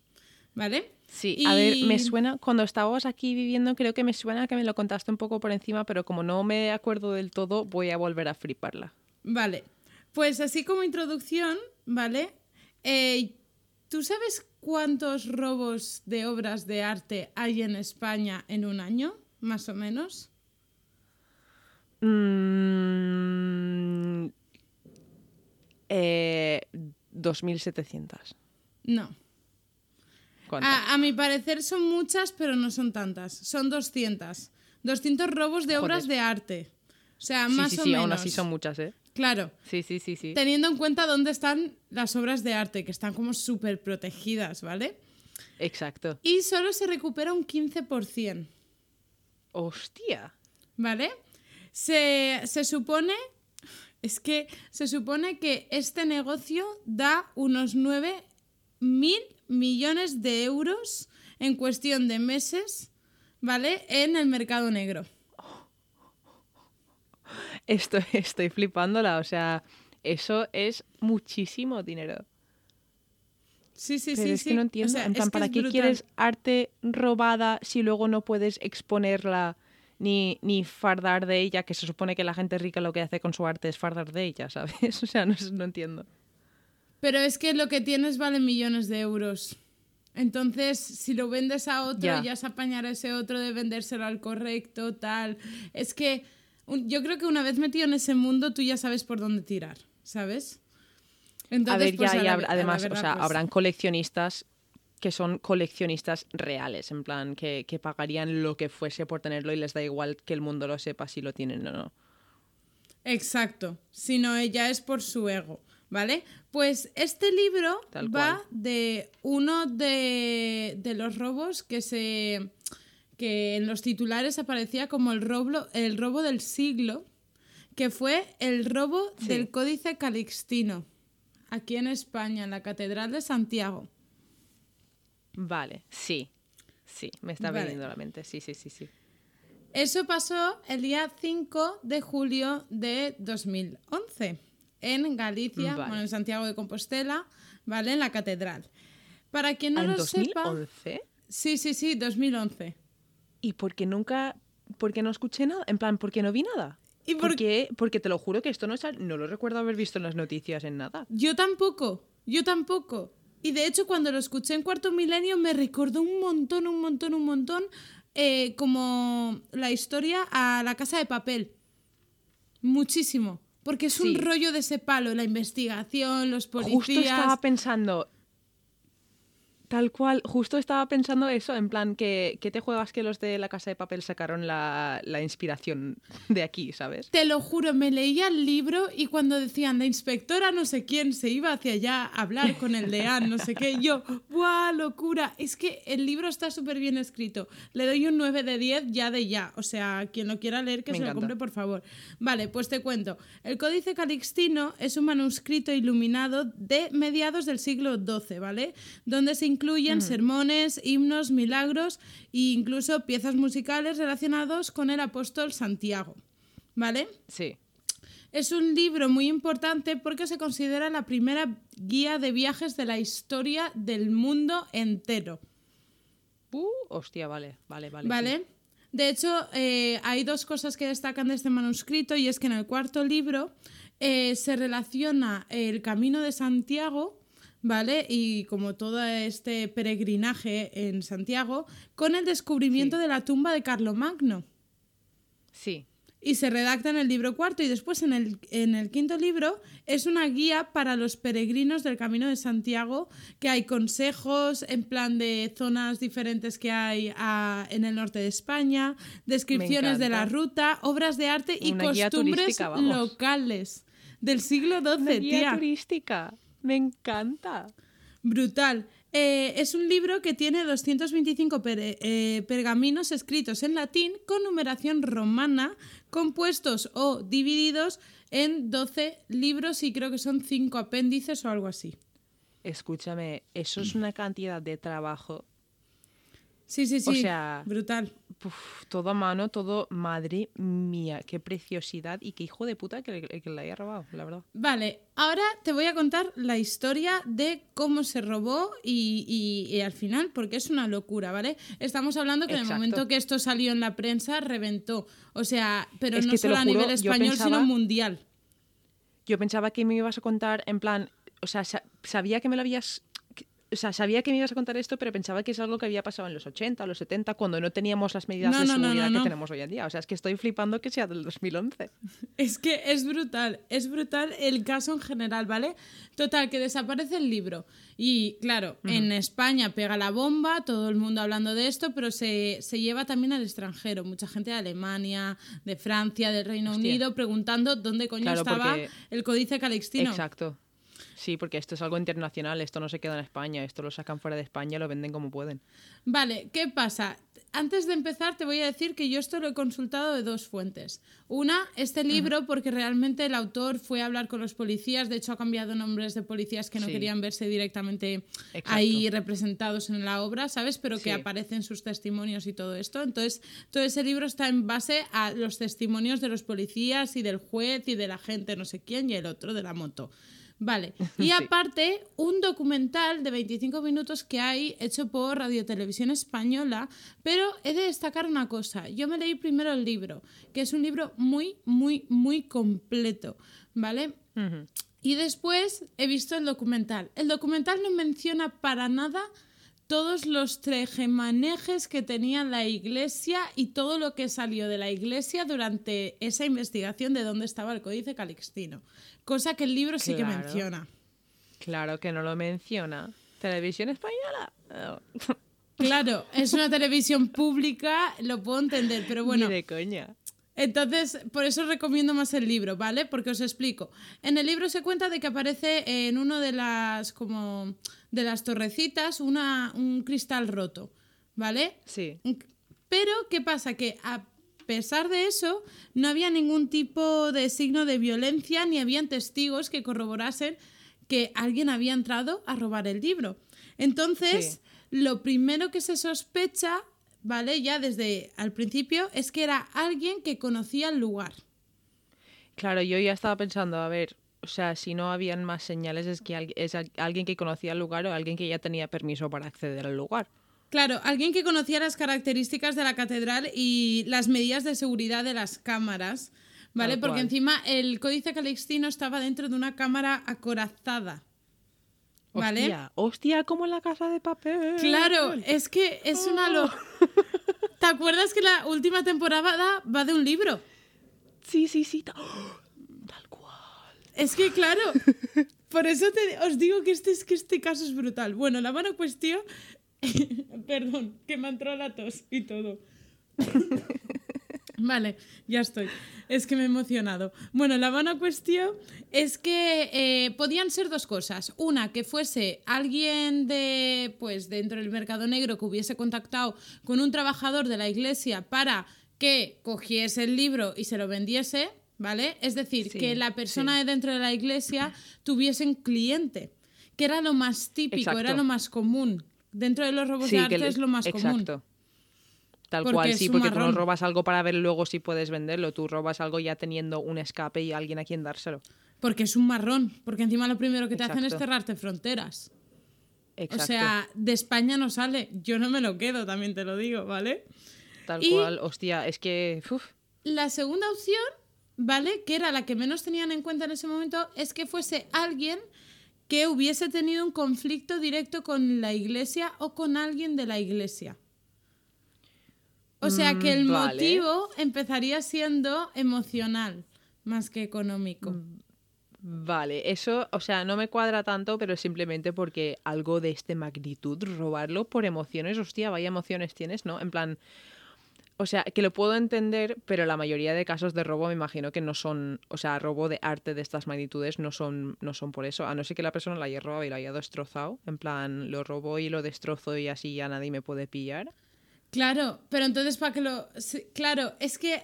¿Vale? Sí, a ver, me Y- suena, cuando estábamos aquí viviendo, creo que me suena que me lo contaste un poco por encima, pero como no me acuerdo del todo, voy a volver a fliparla. Vale, pues así como introducción, ¿vale? Eh, ¿Tú sabes cuántos robos de obras de arte hay en España en un año, más o menos? Mm, eh, 2.700. No. A, a mi parecer son muchas, pero no son tantas. Son 200. 200 robos de Joder. obras de arte. O sea, sí, más sí, o sí, menos. aún así son muchas, ¿eh? Claro. Sí, sí, sí, sí. Teniendo en cuenta dónde están las obras de arte, que están como súper protegidas, ¿vale? Exacto. Y solo se recupera un 15%. Hostia. ¿Vale? Se, se supone. Es que se supone que este negocio da unos 9 mil millones de euros en cuestión de meses, ¿vale? En el mercado negro. Estoy, estoy flipándola, o sea, eso es muchísimo dinero. Sí, sí, Pero sí. es sí. que no O entiendo, sea, en plan, que ¿para qué brutal. quieres arte robada si luego no puedes exponerla ni, ni fardar de ella? Que se supone que la gente rica lo que hace con su arte es fardar de ella, ¿sabes? O sea, no, no entiendo. Pero es que lo que tienes vale millones de euros. Entonces, si lo vendes a otro, Ya. ya, se apañará ese otro de vendérselo al correcto, tal. Es que un- yo creo que una vez metido en ese mundo, tú ya sabes por dónde tirar, ¿sabes? Entonces, a ver, pues, ya, a la además, verdad, o sea, pues, habrán coleccionistas que son coleccionistas reales, en plan, que, que pagarían lo que fuese por tenerlo y les da igual que el mundo lo sepa si lo tienen o no. Exacto, sino ella es por su ego, ¿vale? Pues este libro Tal va cual. de uno de, de los robos que se que en los titulares aparecía como el robo, el robo del siglo, que fue el robo Sí. del Códice Calixtino, aquí en España, en la Catedral de Santiago. Vale, sí. Sí, me está Vale. viniendo a la mente. Sí, sí, sí, sí. Eso pasó el día 5 de julio de 2011 en Galicia, Vale. bueno, en Santiago de Compostela, ¿vale? En la catedral. Para quien no ¿En lo sepa, 2011? sí, sí, sí, 2011. ¿Y por qué nunca, por qué no escuché nada? En plan, ¿por qué no vi nada? ¿Y por- ¿Por qué? Porque te lo juro que esto no, sal- no lo recuerdo haber visto en las noticias en nada. Yo tampoco, yo tampoco. Y de hecho, cuando lo escuché en Cuarto Milenio, me recordó un montón, un montón, un montón, eh, como la historia a la casa de papel. Muchísimo. Porque es un rollo de ese palo, la investigación, los policías. Justo estaba pensando, tal cual, justo estaba pensando eso, en plan, que, que te juegas que los de la casa de papel sacaron la, la inspiración de aquí, ¿sabes? Te lo juro, me leía el libro y cuando decían la inspectora no sé quién se iba hacia allá a hablar con el deán, no sé qué, yo, ¡buah, locura! Es que el libro está súper bien escrito. Le doy un 9 de 10 ya de ya. O sea, quien lo quiera leer que Me se lo compre, por favor. Vale, pues te cuento. El Códice Calixtino es un manuscrito iluminado de mediados del siglo XII, ¿vale? Donde se incluyen sermones, himnos, milagros e incluso piezas musicales relacionados con el apóstol Santiago. ¿Vale? Sí. Es un libro muy importante porque se considera la primera guía de viajes de la historia del mundo entero. Uh, hostia, vale, vale, vale. sí. ¿Vale? De hecho, eh, hay dos cosas que destacan de este manuscrito y es que en el cuarto libro eh, se relaciona el camino de Santiago, ¿vale? Y como todo este peregrinaje en Santiago, con el descubrimiento Sí. de la tumba de Carlomagno. Sí, Y se redacta en el libro cuarto y después en el, en el quinto libro es una guía para los peregrinos del Camino de Santiago, que hay consejos en plan de zonas diferentes que hay en el norte de España, descripciones de la ruta, obras de arte y Una costumbres locales del siglo XII, Una guía tía. turística. Me encanta. Brutal. Eh, es un libro que tiene 225 per- eh, pergaminos escritos en latín con numeración romana, compuestos o divididos en 12 libros y creo que son 5 apéndices o algo así. Escúchame, eso es una cantidad de trabajo. Sí, sí, sí. O sea, brutal. Puf, todo a mano, todo, madre mía, qué preciosidad y qué hijo de puta que, le- que la haya robado, la verdad. Vale, ahora te voy a contar la historia de cómo se robó y, y- y al final, porque es una locura, ¿vale? Estamos hablando que en el Exacto. momento que esto salió en la prensa reventó. O sea, pero Es no solo lo a nivel español, pensaba- sino mundial. Yo pensaba que me ibas a contar en plan, o sea, sa- sabía que me lo habías... O sea, sabía que me ibas a contar esto, pero pensaba que es algo que había pasado en los 80, los 70, cuando no teníamos las medidas No, de seguridad no, no. que tenemos hoy en día. O sea, es que estoy flipando que sea del 2011. Es que es brutal, es brutal el caso en general, ¿vale? Total, que desaparece el libro. Y claro, en España pega la bomba, todo el mundo hablando de esto, pero se, se lleva también al extranjero. Mucha gente de Alemania, de Francia, del Reino Hostia. Unido, preguntando dónde coño Claro, estaba porque- el Códice Calixtino. Exacto. Sí, porque esto es algo internacional, esto no se queda en España, esto lo sacan fuera de España lo venden como pueden. Vale, ¿qué pasa? Antes de empezar te voy a decir que yo esto lo he consultado de dos fuentes. Una, este libro, porque realmente el autor fue a hablar con los policías, de hecho ha cambiado nombres de policías que no Sí. querían verse directamente Exacto. ahí representados en la obra, ¿sabes? Pero que Sí. aparecen sus testimonios y todo esto. Entonces, todo ese libro está en base a los testimonios de los policías y del juez y de la gente, no sé quién, y el otro de la moto. Vale. Y Sí. aparte, un documental de 25 minutos que hay hecho por Radio Televisión Española, pero he de destacar una cosa. Yo me leí primero el libro, que es un libro muy, muy, muy completo, ¿vale? Y después he visto el documental. El documental no menciona para nada todos los trejemanejes que tenía la iglesia y todo lo que salió de la iglesia durante esa investigación de dónde estaba el códice calixtino. Cosa que el libro sí que menciona. Claro que no lo menciona. ¿Televisión española? Oh. Claro, es una televisión pública, lo puedo entender, pero bueno. Ni de coña. Entonces, por eso recomiendo más el libro, ¿vale? Porque os explico. En el libro se cuenta de que aparece en uno de las como de las torrecitas una, un cristal roto, ¿vale? Sí. Pero, ¿qué pasa? Que a pesar de eso, no había ningún tipo de signo de violencia ni habían testigos que corroborasen que alguien había entrado a robar el libro. Entonces, Sí. lo primero que se sospecha, ¿vale? Ya desde al principio, es que era alguien que conocía el lugar. Claro, yo ya estaba pensando, a ver, o sea, si no habían más señales es que es al- alguien que conocía el lugar o alguien que ya tenía permiso para acceder al lugar. Claro, alguien que conocía las características de la catedral y las medidas de seguridad de las cámaras, ¿vale? Tal Porque cual. encima el códice calixtino estaba dentro de una cámara acorazada. ¿Vale? Hostia, hostia, como en la casa de papel. Claro, es que es una lo... ¿Te acuerdas que la última temporada va de un libro? Sí, sí, sí. ¡Oh! Tal cual. Es que claro, por eso te, os digo que este, es que este caso es brutal. Bueno, la buena cuestión... Perdón, que me entró la tos y todo. Vale, ya estoy. Es que me he emocionado. Bueno, la buena cuestión es que eh, podían ser dos cosas. Una, que fuese alguien de, pues, dentro del mercado negro que hubiese contactado con un trabajador de la iglesia para que cogiese el libro y se lo vendiese, ¿vale? Es decir, Sí, que la persona sí. de dentro de la iglesia tuviese un cliente, que era lo más típico, era lo más común. Dentro de los robos de arte le- es lo más común. Tal Porque cual, sí, porque tú no robas algo para ver luego si puedes venderlo, tú robas algo ya teniendo un escape y alguien a quien dárselo. Porque es un marrón. Porque encima lo primero que te hacen es cerrarte fronteras. Exacto. O sea, de España no sale. Yo no me lo quedo, también te lo digo, ¿vale? Tal y- cual, hostia, es que. uf, La segunda opción, ¿vale? Que era la que menos tenían en cuenta en ese momento, es que fuese alguien que hubiese tenido un conflicto directo con la iglesia o con alguien de la iglesia. O sea que el Mm, vale. motivo empezaría siendo emocional más que económico. Mm. Vale, eso, o sea, no me cuadra tanto, pero simplemente porque algo de este magnitud, robarlo por emociones, hostia, vaya emociones tienes, ¿no? En plan, o sea, que lo puedo entender, pero la mayoría de casos de robo me imagino que no son, o sea, robo de arte de estas magnitudes no son, no son por eso, a no ser que la persona la haya robado y lo haya destrozado, en plan, lo robo y lo destrozo y así ya nadie me puede pillar. Claro, pero entonces para que lo... Claro, es que...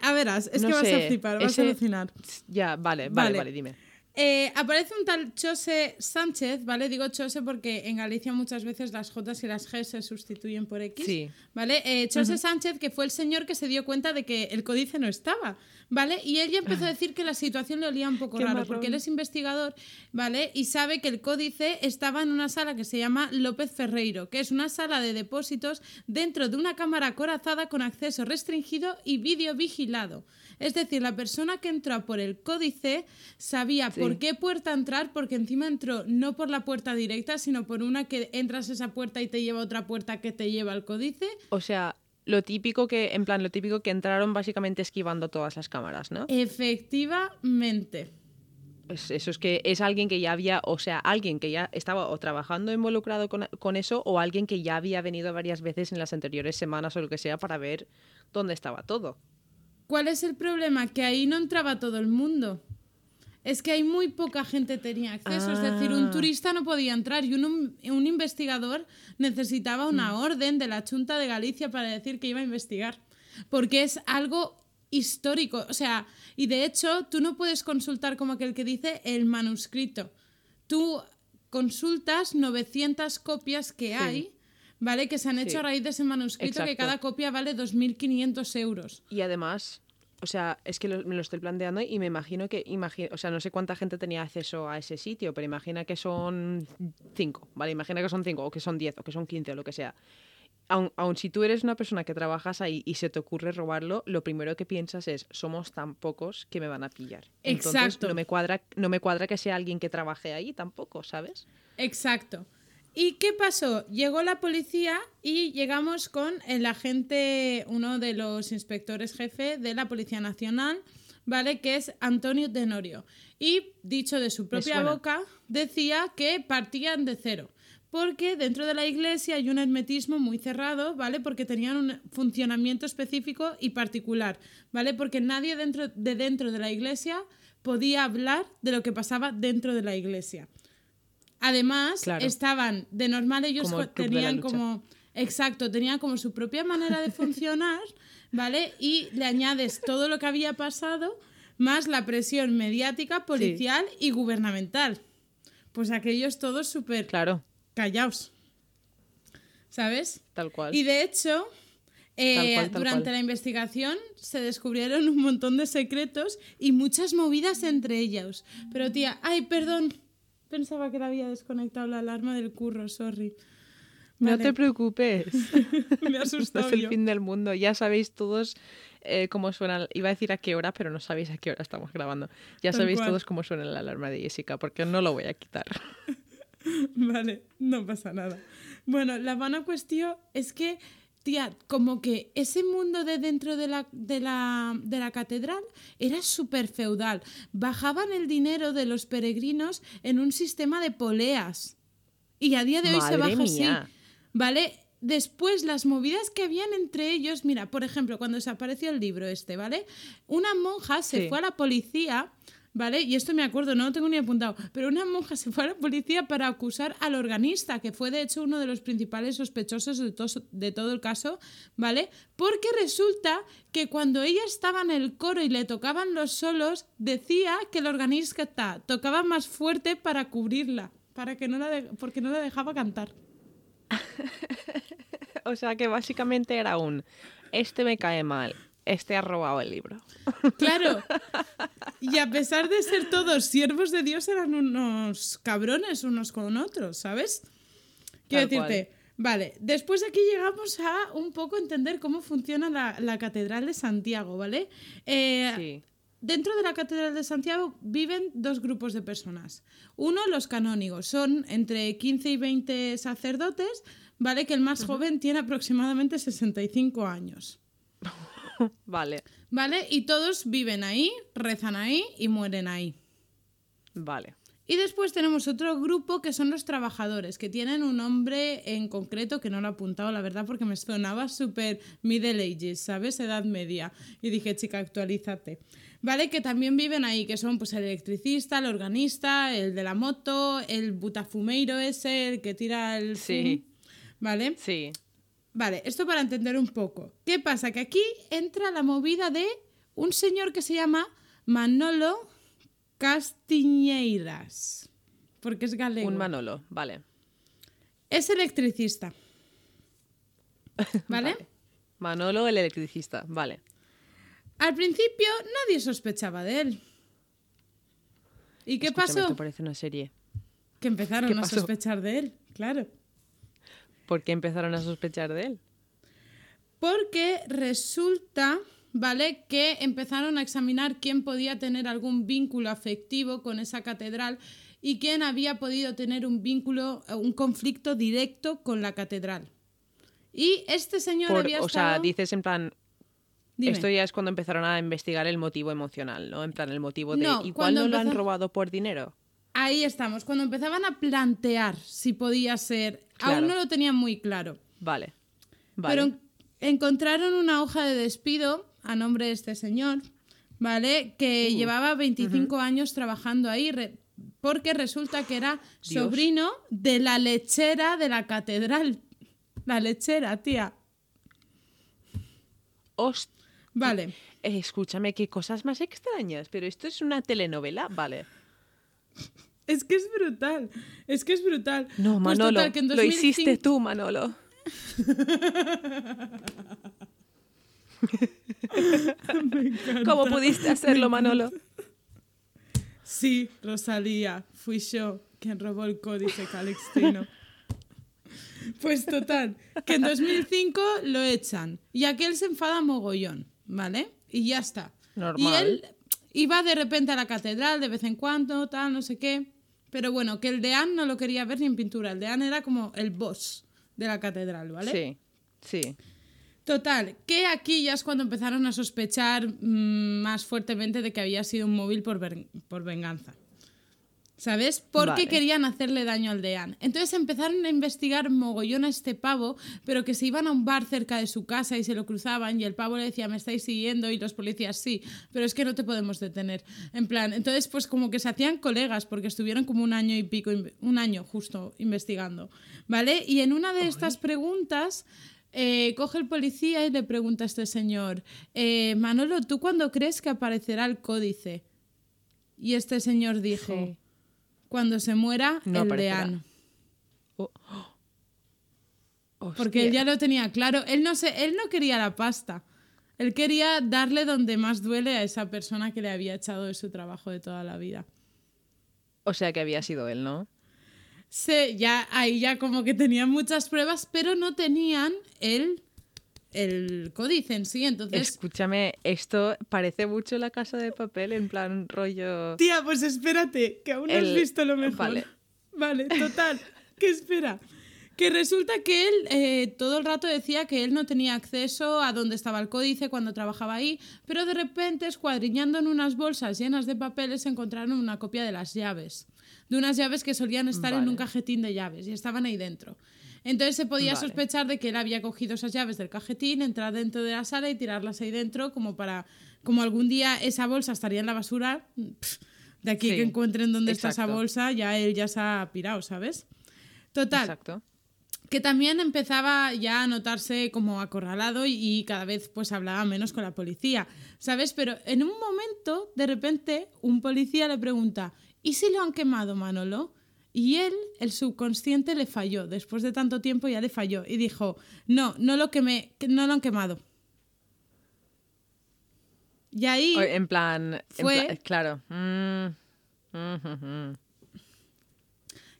A verás, es No que vas a flipar, vas ese- a alucinar. Ya, vale, vale, Vale. vale, dime. Eh, aparece un tal Chose Sánchez, ¿vale? Digo Chose porque en Galicia muchas veces las J y las G se sustituyen por X. Sí. ¿Vale? Eh, Chose Sánchez, que fue el señor que se dio cuenta de que el códice no estaba, ¿vale? Y él ya empezó a decir que la situación le olía un poco Qué raro, marrón. porque él es investigador, ¿vale? Y sabe que el códice estaba en una sala que se llama López Ferreiro, que es una sala de depósitos dentro de una cámara acorazada con acceso restringido y vídeo vigilado. Es decir, la persona que entró por el códice sabía Sí. Por qué puerta entrar, porque encima entró no por la puerta directa, sino por una que entras a esa puerta y te lleva a otra puerta que te lleva al códice. O sea, lo típico que, en plan, lo típico que entraron básicamente esquivando todas las cámaras, ¿no? Efectivamente. Pues eso es que es alguien que ya había, o sea, alguien que ya estaba o trabajando involucrado con, con eso o alguien que ya había venido varias veces en las anteriores semanas o lo que sea para ver dónde estaba todo. ¿Cuál es el problema? Que ahí no entraba todo el mundo. Es que hay muy poca gente tenía acceso. Es decir, un Ah. turista no podía entrar y un, un investigador necesitaba una orden de la Junta de Galicia para decir que iba a investigar. Porque es algo histórico. O sea, y de hecho, tú no puedes consultar como aquel que dice el manuscrito. Tú consultas 900 copias que hay, ¿vale? Que se han hecho Sí. a raíz de ese manuscrito, que cada copia vale 2.500 euros. Y además, o sea, es que lo- me lo estoy planteando y me imagino que, o sea, no sé cuánta gente tenía acceso a ese sitio, pero imagina que son cinco, ¿vale? Imagina que son cinco, o que son diez, o que son quince, o lo que sea. Aun, aun si tú eres una persona que trabajas ahí y se te ocurre robarlo, lo primero que piensas es, somos tan pocos que me van a pillar. Entonces, Exacto. no me cuadra, no me cuadra que sea alguien que trabaje ahí tampoco, ¿sabes? Exacto. ¿Y qué pasó? Llegó la policía y llegamos con el agente, uno de los inspectores jefe de la Policía Nacional, ¿vale? Que es Antonio Tenorio. Y dicho de su propia boca, decía que partían de cero. Porque dentro de la iglesia hay un hermetismo muy cerrado, ¿vale? Porque tenían un funcionamiento específico y particular, ¿vale? Porque nadie dentro de dentro de la iglesia podía hablar de lo que pasaba dentro de la iglesia. Además, Claro. estaban de normal ellos Como el tenían como exacto, tenían como su propia manera de funcionar, ¿vale? Y le añades todo lo que había pasado más la presión mediática, policial y gubernamental. Pues aquellos todos súper Claro, callaos. ¿Sabes? tal cual. Y de hecho, eh, Tal cual, tal durante cual. la investigación se descubrieron un montón de secretos y muchas movidas entre ellos. Pero tía, ay, perdón. Pensaba que le había desconectado la alarma del curro, sorry. No Vale, te preocupes. me No asustó es el yo. fin del mundo. Ya sabéis todos eh, cómo suena. Iba a decir a qué hora, pero no sabéis a qué hora estamos grabando. Ya Tal sabéis cual. todos cómo suena la alarma de Jessica, porque no lo voy a quitar. Vale, no pasa nada. Bueno, la buena cuestión es que, tía, como que ese mundo de dentro de la, de la, de la catedral era súper feudal. Bajaban el dinero de los peregrinos en un sistema de poleas. Y a día de hoy se baja mía. así. ¿Vale? Después, las movidas que habían entre ellos, mira, por ejemplo, cuando desapareció el libro este, ¿vale? Una monja se Sí. fue a la policía, ¿vale? Y esto me acuerdo, no lo tengo ni apuntado, pero una monja se fue a la policía para acusar al organista, que fue de hecho uno de los principales sospechosos de, to- de todo el caso, ¿vale? Porque resulta que cuando ella estaba en el coro y le tocaban los solos, decía que el organista tocaba más fuerte para cubrirla, para que no la porque no la dejaba cantar. O sea que básicamente era un. Este me cae mal. Este ha robado el libro. Claro. Y a pesar de ser todos siervos de Dios, eran unos cabrones unos con otros, ¿sabes? Quiero Tal cual. decirte, vale, después aquí llegamos a un poco entender cómo funciona la, la Catedral de Santiago, ¿vale? Eh, Sí. Dentro de la Catedral de Santiago viven dos grupos de personas. Uno, los canónigos, son entre 15 y 20 sacerdotes, ¿vale? Que el más joven tiene aproximadamente 65 años. Vale, ¿Vale? Y todos viven ahí, rezan ahí y mueren ahí. vale. Y después tenemos otro grupo que son los trabajadores, que tienen un nombre en concreto que no lo he apuntado, la verdad, porque me sonaba súper Middle Ages, ¿sabes? Edad media. Y dije, chica, actualízate. ¿Vale? Que también viven ahí, que son pues el electricista, el organista, el de la moto, el butafumeiro ese, el que tira el... Sí. fum, ¿Vale? Sí. Vale, esto para entender un poco. ¿Qué pasa? Que aquí entra la movida de un señor que se llama Manolo Castiñeiras, porque es galego. Un Manolo, vale. Es electricista. ¿Vale? Vale. Manolo el electricista, vale. Al principio nadie sospechaba de él. ¿Y qué Escúchame, pasó? Esto parece una serie. Que empezaron ¿Qué a sospechar de él, claro. ¿Por qué empezaron a sospechar de él? Porque resulta, ¿vale? Que empezaron a examinar quién podía tener algún vínculo afectivo con esa catedral y quién había podido tener un vínculo, eh, un conflicto directo con la catedral. Y este señor Por- había o sea, dices en plan, Dime. esto ya es cuando empezaron a investigar el motivo emocional, ¿no? En plan, el motivo de, No, igual no lo han robado por dinero. Ahí estamos, cuando empezaban a plantear si podía ser... Aún no lo tenían muy claro. Vale. Vale. Pero en- encontraron una hoja de despido a nombre de este señor, ¿vale? Que Uh, llevaba 25 años trabajando ahí, re- porque resulta que era Dios. sobrino de la lechera de la catedral. La lechera, tía. Host- Vale. eh, escúchame, qué cosas más extrañas, pero esto es una telenovela, vale. Es que es brutal. Es que es brutal. No, Pues Manolo, total, que en lo 2005 hiciste tú, Manolo. ¿Cómo pudiste hacerlo, Manolo? Sí, Rosalía, fui yo quien robó el códice calixtino. Pues total, que en 2005 lo echan y aquel se enfada mogollón, ¿vale? Y ya está. Normal. Y él iba de repente a la catedral de vez en cuando, tal, no sé qué. Pero bueno, que el deán no lo quería ver ni en pintura. El deán era como el boss de la catedral, ¿vale? Sí, sí. Total, que aquí ya es cuando empezaron a sospechar mm, más fuertemente de que había sido un móvil por, por venganza. ¿Sabes? Porque Vale. querían hacerle daño al deán. Entonces empezaron a investigar mogollón a este pavo, pero que se iban a un bar cerca de su casa y se lo cruzaban y el pavo le decía, me estáis siguiendo y los policías sí, pero es que no te podemos detener. En plan, entonces pues como que se hacían colegas porque estuvieron como un año y pico, un año justo investigando. ¿Vale? Y en una de estas preguntas eh, coge el policía y le pregunta a este señor, eh, Manolo, ¿tú cuándo crees que aparecerá el códice? Y este señor dijo, Sí. Cuando se muera No el aparecerá. deán. Oh. Porque él ya lo tenía claro. Él no, se, él no quería la pasta. Él quería darle donde más duele a esa persona que le había echado de su trabajo de toda la vida. O sea que había sido él, ¿no? Se, ya, ahí ya como que tenían muchas pruebas, pero no tenían el, el códice en sí. Entonces, Escúchame, esto parece mucho la casa de papel, en plan rollo. Tía, pues espérate, que aún no has El- visto lo mejor. vale. Vale, total. que espera. Que resulta que él eh, todo el rato decía que él no tenía acceso a dónde estaba el códice cuando trabajaba ahí, pero de repente, escuadriñando en unas bolsas llenas de papeles, encontraron una copia de las llaves. De unas llaves que solían estar en un cajetín de llaves y estaban ahí dentro. Entonces se podía Vale. sospechar de que él había cogido esas llaves del cajetín, entrar dentro de la sala y tirarlas ahí dentro como para, como algún día esa bolsa estaría en la basura, de aquí Sí, que encuentren dónde está esa bolsa, ya él ya se ha pirado, ¿sabes? Total, Exacto. que también empezaba ya a notarse como acorralado y, y cada vez pues hablaba menos con la policía, ¿sabes? Pero en un momento, de repente, un policía le pregunta, ¿y si lo han quemado, Manolo? Y él, el subconsciente, le falló. Después de tanto tiempo ya le falló. Y dijo, no, no lo, quemé, que no lo han quemado. Y ahí, En plan, en Fue- pla- claro. Mm, mm, mm,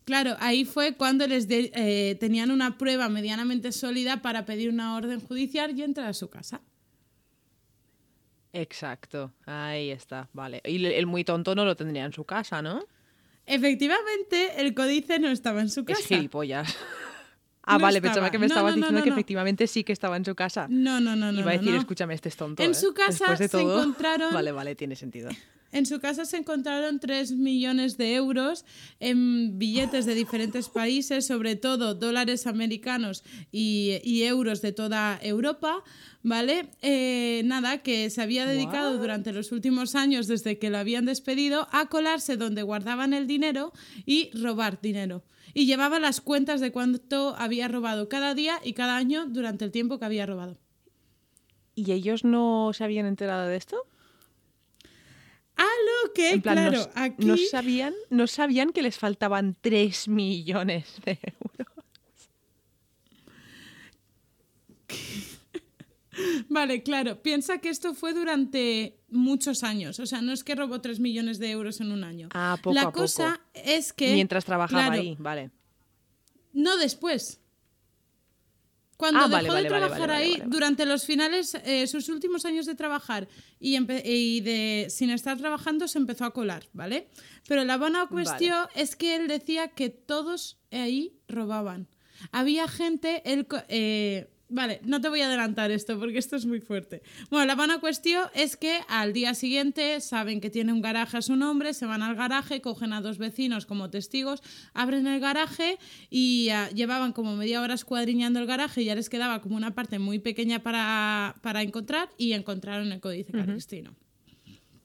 claro, ahí fue cuando les de- eh, tenían una prueba medianamente sólida para pedir una orden judicial y entrar a su casa. Exacto, ahí está, vale. Y el muy tonto no lo tendría en su casa, ¿no? Efectivamente, el códice no estaba en su casa. Es gilipollas. ah, No vale, estaba. pensaba que me No, estabas no, diciendo que efectivamente sí que estaba en su casa. No, no, no, no. Iba a decir, escúchame, este es tonto. En ¿eh? su casa se encontraron- Vale, vale, tiene sentido. En su casa se encontraron 3 millones de euros en billetes de diferentes países, sobre todo dólares americanos y, y euros de toda Europa, ¿vale? Eh, nada, que se había dedicado durante los últimos años, desde que lo habían despedido, a colarse donde guardaban el dinero y robar dinero. Y llevaba las cuentas de cuánto había robado cada día y cada año durante el tiempo que había robado. ¿Y ellos no se habían enterado de esto? A lo que, En plan, claro, no, aquí... no sabían, no sabían que les faltaban 3 millones de euros. Vale, claro. Piensa que esto fue durante muchos años. O sea, no es que robó 3 millones de euros en un año. Ah, poco La a poco. cosa es que. Mientras trabajaba claro, ahí, vale. No después. Cuando Ah, dejó vale, de vale, trabajar vale, ahí, durante los finales, eh, sus últimos años de trabajar y, empe- y de sin estar trabajando, se empezó a colar, ¿vale? Pero la buena cuestión es que él decía que todos ahí robaban. Había gente, él, eh, vale, no te voy a adelantar esto porque esto es muy fuerte. Bueno, la buena cuestión es que al día siguiente saben que tiene un garaje a su nombre, se van al garaje, cogen a dos vecinos como testigos, abren el garaje y ah, llevaban como media hora escuadriñando el garaje y ya les quedaba como una parte muy pequeña para, para encontrar y encontraron el códice.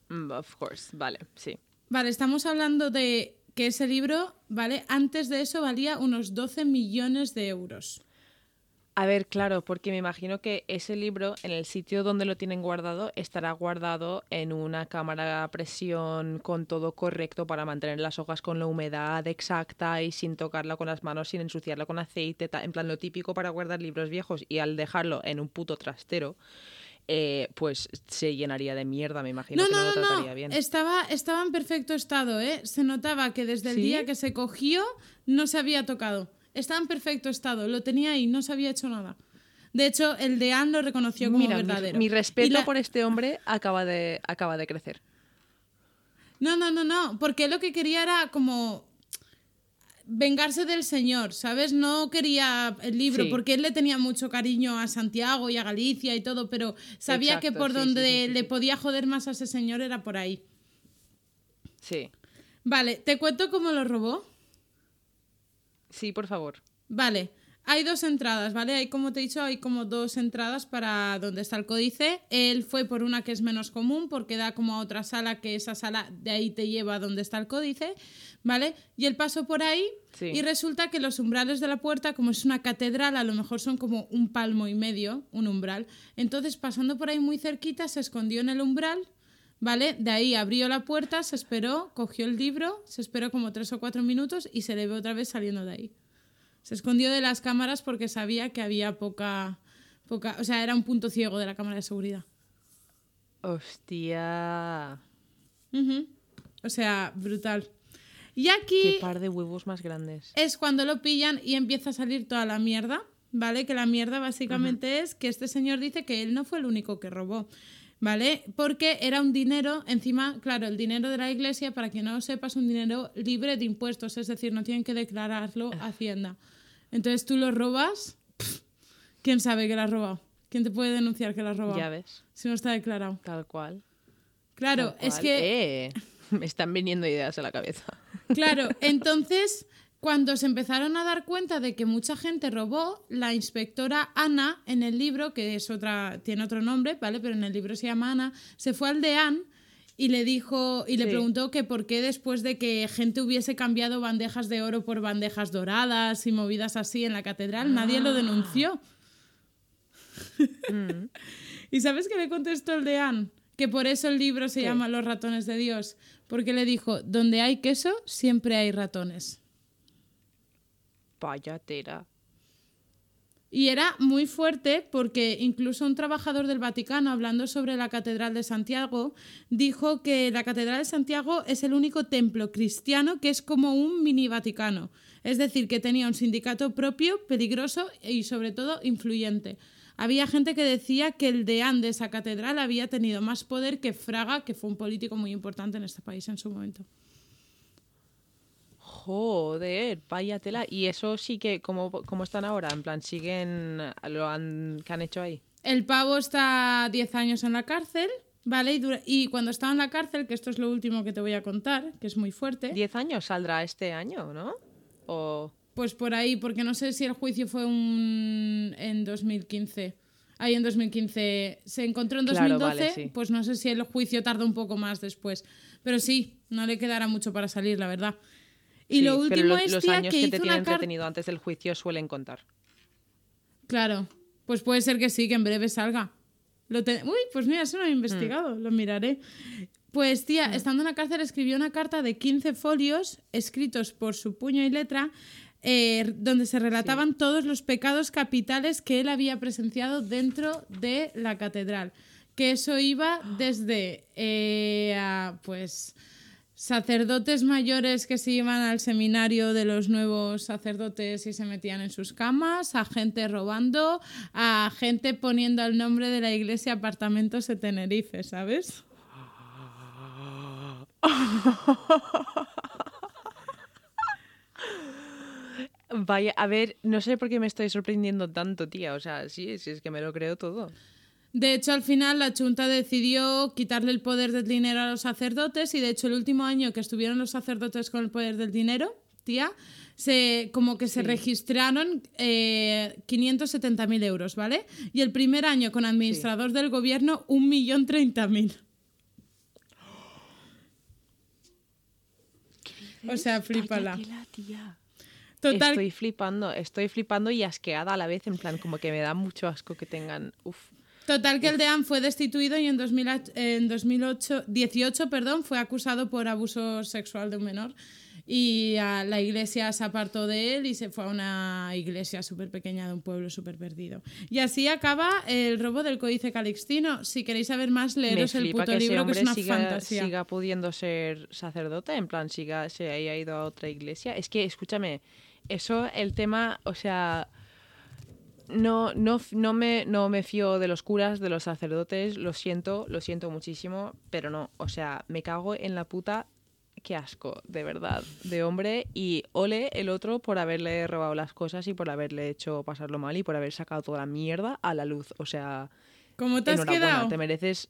Mm, of course, vale, sí. Vale, estamos hablando de que ese libro, ¿vale? Antes de eso valía unos 12 millones de euros. A ver, claro, porque me imagino que ese libro, en el sitio donde lo tienen guardado, estará guardado en una cámara a presión con todo correcto para mantener las hojas con la humedad exacta y sin tocarla con las manos, sin ensuciarla con aceite, en plan lo típico para guardar libros viejos y al dejarlo en un puto trastero, eh, pues se llenaría de mierda, me imagino No, que no, no, lo trataría no. bien. Estaba, estaba en perfecto estado, ¿eh? Se notaba que desde el ¿Sí? día que se cogió no se había tocado. Estaba en perfecto estado, lo tenía ahí, no se había hecho nada. De hecho, el de Anne lo reconoció como Mira, mi- verdadero. mi, respeto la- por este hombre acaba de, acaba de crecer. No, no, no, no, porque lo que quería era como vengarse del señor, ¿sabes? No quería el libro Sí. porque él le tenía mucho cariño a Santiago y a Galicia y todo, pero sabía que por sí, donde sí, le podía joder más a ese señor era por ahí. Sí, Vale, ¿te cuento cómo lo robó? Sí, por favor. Vale, hay dos entradas, ¿vale? Hay, como te he dicho, hay como dos entradas para donde está el códice. Él fue por una que es menos común, porque da como a otra sala, que esa sala de ahí te lleva a donde está el códice, ¿vale? Y él pasó por ahí Sí. y resulta que los umbrales de la puerta, como es una catedral, a lo mejor son como un palmo y medio, un umbral. Entonces, pasando por ahí muy cerquita, se escondió en el umbral. ¿Vale? De ahí abrió la puerta, se esperó, cogió el libro, se esperó como tres o cuatro minutos y se le ve otra vez saliendo de ahí. Se escondió de las cámaras porque sabía que había poca, poca, o sea, era un punto ciego de la cámara de seguridad. Hostia. O sea, brutal. Y Qué aquí par de huevos más grandes. es cuando lo pillan y empieza a salir toda la mierda, ¿vale? Que la mierda básicamente es que este señor dice que él no fue el único que robó, ¿vale? Porque era un dinero, encima, claro, el dinero de la iglesia, para quien no lo sepa, es un dinero libre de impuestos, es decir, no tienen que declararlo a Hacienda. Entonces tú lo robas, pff, ¿quién sabe que lo has robado? ¿Quién te puede denunciar que lo has robado? Ya ves, Si no está declarado. tal cual. Claro, tal es que... Eh, me están viniendo ideas a la cabeza. Claro, entonces, cuando se empezaron a dar cuenta de que mucha gente robó, la inspectora Ana, en el libro, que es otra, tiene otro nombre, ¿vale? Pero en el libro se llama Ana, se fue al de Anne y le dijo, y le Sí. preguntó que por qué después de que gente hubiese cambiado bandejas de oro por bandejas doradas y movidas así en la catedral, nadie lo denunció. Mm. ¿Y sabes qué le contestó el de Anne? Que por eso el libro se ¿Qué? llama Los ratones de Dios. Porque le dijo, donde hay queso, siempre hay ratones. Y era muy fuerte porque incluso un trabajador del Vaticano, hablando sobre la Catedral de Santiago, dijo que la Catedral de Santiago es el único templo cristiano que es como un mini Vaticano. Es decir, que tenía un sindicato propio, peligroso y sobre todo influyente. Había gente que decía que el deán de esa catedral había tenido más poder que Fraga, que fue un político muy importante en este país en su momento. Joder, vaya tela. Y eso sí que, ¿cómo, cómo están ahora? En plan, ¿siguen lo han, que han hecho ahí? El pavo está 10 años en la cárcel, ¿vale? Y, dura- y cuando estaba en la cárcel, que esto es lo último que te voy a contar, que es muy fuerte, ¿Diez años saldrá este año, no? O... pues por ahí, porque no sé si el juicio fue un... en 2015. Ahí en 2015 se encontró en Claro, 2012, vale, sí. pues no sé si el juicio tarda un poco más después. Pero sí, no le quedará mucho para salir, la verdad. Y Sí, lo pero último es, los tía, años que te una tienen carta... entretenido antes del juicio suelen contar. Claro, pues puede ser que sí, que en breve salga. Lo te- Uy, pues mira, eso no lo he investigado, Mm. lo miraré. Pues tía, estando en la cárcel escribió una carta de 15 folios escritos por su puño y letra, eh, donde se relataban todos los pecados capitales que él había presenciado dentro de la catedral. Que eso iba desde eh, a, pues sacerdotes mayores que se iban al seminario de los nuevos sacerdotes y se metían en sus camas, a gente robando, a gente poniendo el nombre de la iglesia apartamentos de Tenerife, ¿sabes? Vaya, a ver, no sé por qué me estoy sorprendiendo tanto, tía. O sea, sí, sí, es que me lo creo todo. De hecho, al final la Junta decidió quitarle el poder del dinero a los sacerdotes y de hecho el último año que estuvieron los sacerdotes con el poder del dinero, tía, se, como que se registraron eh, 570.000 euros, ¿vale? Y el primer año con administrador del gobierno, 1.030.000. O sea, tía. Total, Estoy flipando, estoy flipando y asqueada a la vez, en plan, como que me da mucho asco que tengan. Uf. Total que el deán fue destituido y en, 2000 en 2008, 18 perdón, fue acusado por abuso sexual de un menor. Y a la iglesia se apartó de él y se fue a una iglesia súper pequeña de un pueblo súper perdido. Y así acaba el robo del Códice Calixtino. Si queréis saber más, leeros el puto que libro, que es una siga, fantasía. siga pudiendo ser sacerdote, en plan, siga, se haya ido a otra iglesia. Es que, escúchame, eso, el tema, o sea, no, no, no, me, no me fío de los curas, de los sacerdotes, lo siento, lo siento muchísimo, pero no, o sea, me cago en la puta, qué asco, de verdad, de hombre, y ole el otro por haberle robado las cosas y por haberle hecho pasarlo mal y por haber sacado toda la mierda a la luz, o sea... ¿Cómo te has quedado? te mereces.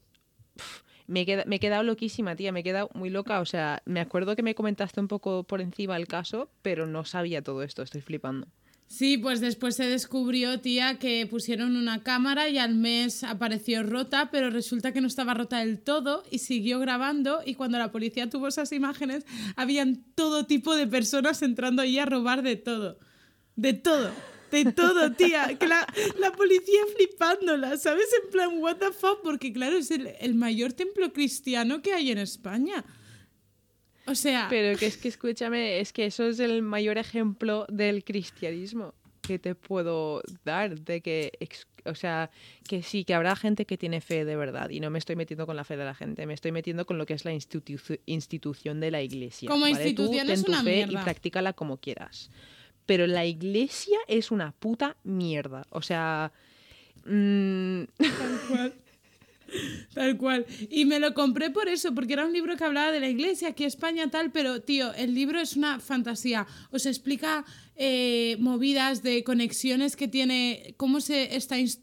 Pf, Me he, queda- me he quedado loquísima, tía, me he quedado muy loca. O sea, me acuerdo que me comentaste un poco por encima el caso, pero no sabía todo esto, estoy flipando. Sí, pues después se descubrió, tía, que pusieron una cámara y al mes apareció rota, pero resulta que no estaba rota del todo y siguió grabando y cuando la policía tuvo esas imágenes, habían todo tipo de personas entrando ahí a robar de todo. De todo. De todo, tía. Que la, la policía flipándola, ¿sabes? En plan, what the fuck, porque claro, es el, el mayor templo cristiano que hay en España. O sea... Pero que es que escúchame, es que eso es el mayor ejemplo del cristianismo que te puedo dar, de que, o sea, que sí, que habrá gente que tiene fe de verdad, y no me estoy metiendo con la fe de la gente, me estoy metiendo con lo que es la institu- institución de la iglesia. Como ¿vale? Tú institución ten es tu una fe mierda. y practícala como quieras. Pero la iglesia es una puta mierda. O sea, mm, Tal cual. Tal cual. Y me lo compré por eso, porque era un libro que hablaba de la iglesia, aquí España tal, pero tío, el libro es una fantasía. Os explica eh, movidas de conexiones que tiene, cómo se está inst-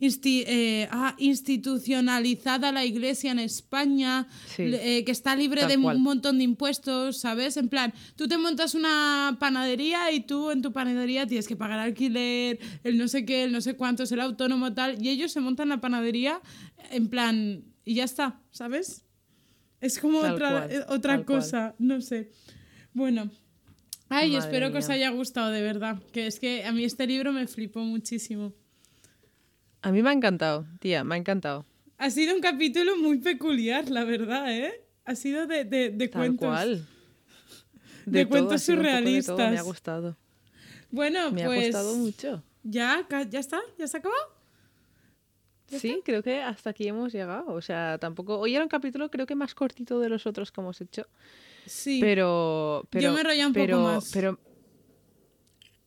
insti- eh, ah, institucionalizada la iglesia en España, Sí. eh, que está libre de cual. un montón de impuestos, ¿sabes? En plan, tú te montas una panadería y tú en tu panadería tienes que pagar alquiler, el no sé qué, el no sé cuántos, el autónomo tal, y ellos se montan la panadería en plan, y ya está, ¿sabes? Es como Tal otra, cual, eh, otra cual. cosa, no sé. Bueno. Ay, Madre espero que os haya gustado de verdad, que es que a mí este libro me flipó muchísimo. a mí me ha encantado, tía, me ha encantado. Ha sido un capítulo muy peculiar, la verdad, ¿eh? Ha sido de, de, de Tal cuentos. cual. De todo, cuentos ha de todo, Me ha surrealistas. gustado. Bueno, Me pues ha gustado mucho. ¿Ya? ¿Ya está? ¿Ya se acabó? Sí, creo que hasta aquí hemos llegado. O sea, tampoco. Hoy era un capítulo, creo que más cortito de los otros que hemos hecho. Sí. Pero. pero me he enrollado un poco más. Pero.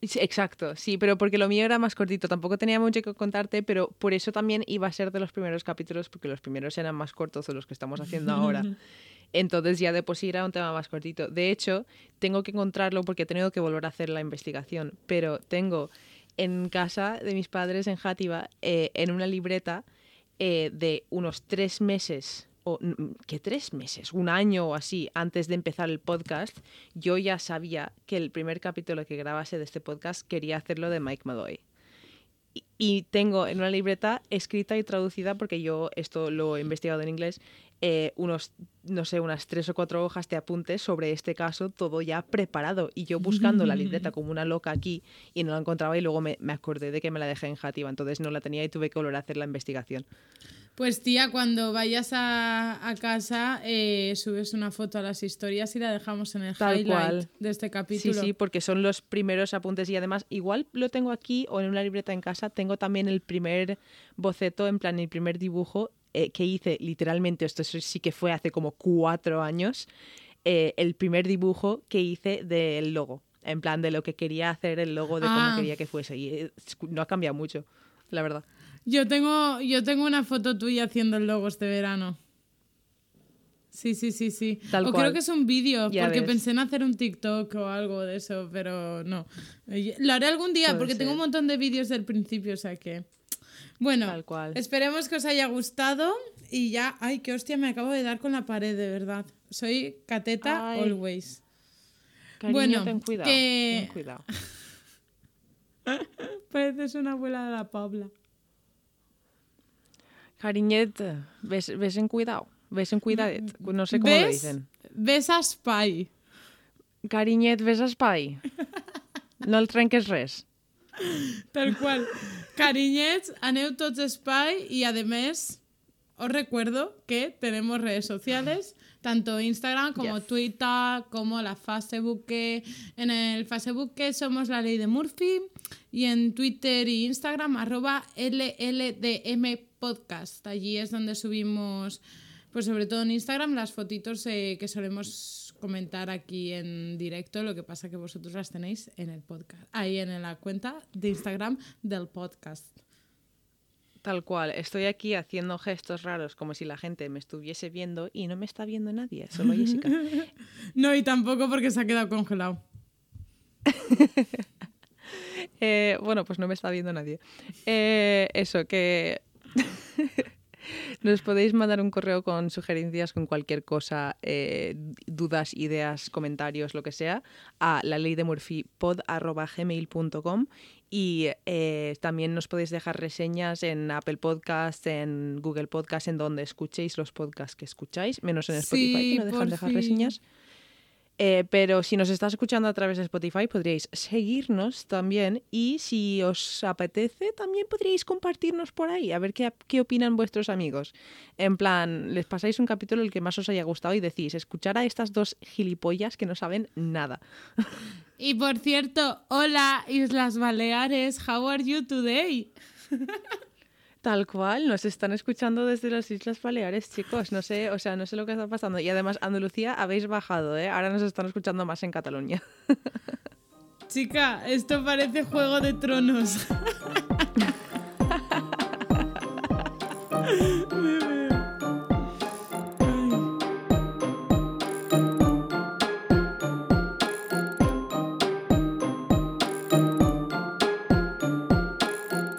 Sí, Exacto, sí, pero porque lo mío era más cortito, tampoco tenía mucho que contarte, pero por eso también iba a ser de los primeros capítulos, porque los primeros eran más cortos de los que estamos haciendo ahora. Entonces ya de por sí era un tema más cortito. De hecho, tengo que encontrarlo porque he tenido que volver a hacer la investigación, pero tengo en casa de mis padres en Játiva, eh, en una libreta eh, de unos tres meses, o ¿qué tres meses? Un año o así, antes de empezar el podcast, yo ya sabía que el primer capítulo que grabase de este podcast quería hacerlo de Mike Malloy. Y- Y tengo en una libreta escrita y traducida, porque yo esto lo he investigado en inglés, eh, unos, no sé, unas tres o cuatro hojas de apuntes sobre este caso, todo ya preparado. Y yo buscando la libreta como una loca aquí y no la encontraba y luego me, me acordé de que me la dejé en Jativa, entonces no la tenía y tuve que volver a hacer la investigación. Pues tía, cuando vayas a, a casa, eh, subes una foto a las historias y la dejamos en el Tal highlight cual. de este Sí, capítulo. sí, porque son los primeros apuntes y además igual lo tengo aquí o en una libreta en casa, tengo también el primer boceto, en plan el primer dibujo eh, que hice literalmente, esto sí que fue hace como cuatro años, eh, el primer dibujo que hice del logo, en plan de lo que quería hacer el logo, de Ah. cómo quería que fuese y eh, no ha cambiado mucho, la verdad. Yo tengo, yo tengo una foto tuya haciendo el logo este verano. Sí, sí, sí, sí. Tal o cual. creo que es un vídeo, porque ves. pensé en hacer un TikTok o algo de eso, pero no. Lo haré algún día, Puede porque tengo un montón de vídeos del principio, o sea que... Bueno, Tal cual. esperemos que os haya gustado y ya... Ay, qué hostia, me acabo de dar con la pared, de verdad. Soy cateta Ay. always. Cariño, Bueno, ten cuidado, que- ten cuidado. Pareces una abuela de la Paula. Cariñet, ves, ves en cuidado, ves en cuidadet, no sé cómo lo ¿Ves? dicen. Ves a Spy. Cariñet, ves espai. No el trenques res. Tal qual. Cariñets, aneu tots espai y además os recuerdo que tenemos redes sociales, tanto Instagram como Yes. Twitter, como la Facebook. En el Facebook somos la ley de Murphy y en Twitter y Instagram arroba LLDM Podcast. Allí es donde subimos, pues sobre todo en Instagram, las fotitos eh, que solemos comentar aquí en directo. Lo que pasa que vosotros las tenéis en el podcast, ahí en la cuenta de Instagram del podcast. Tal cual, estoy aquí haciendo gestos raros como si la gente me estuviese viendo y no me está viendo nadie, solo Jessica. No, y tampoco porque se ha quedado congelado. Eh, bueno, pues no me está viendo nadie. Eh, eso, que nos podéis mandar un correo con sugerencias, con cualquier cosa, eh, dudas, ideas, comentarios, lo que sea, a la ley de Murphy pod@gmail.com y eh, también nos podéis dejar reseñas en Apple Podcast, en Google Podcast, en donde escuchéis los podcasts que escucháis, menos en Spotify, Sí, que no dejan dejar fin. reseñas. Eh, pero si nos estás escuchando a través de Spotify, podríais seguirnos también y si os apetece, también podríais compartirnos por ahí, a ver qué, qué opinan vuestros amigos. En plan, les pasáis un capítulo el que más os haya gustado y decís, escuchar a estas dos gilipollas que no saben nada. Y por cierto, hola Islas Baleares, how are you today? Tal cual, nos están escuchando desde las Islas Baleares, chicos. No sé, o sea, no sé lo que está pasando. Y además, Andalucía habéis bajado, ¿eh? Ahora nos están escuchando más en Cataluña. Chica, esto parece Juego de Tronos.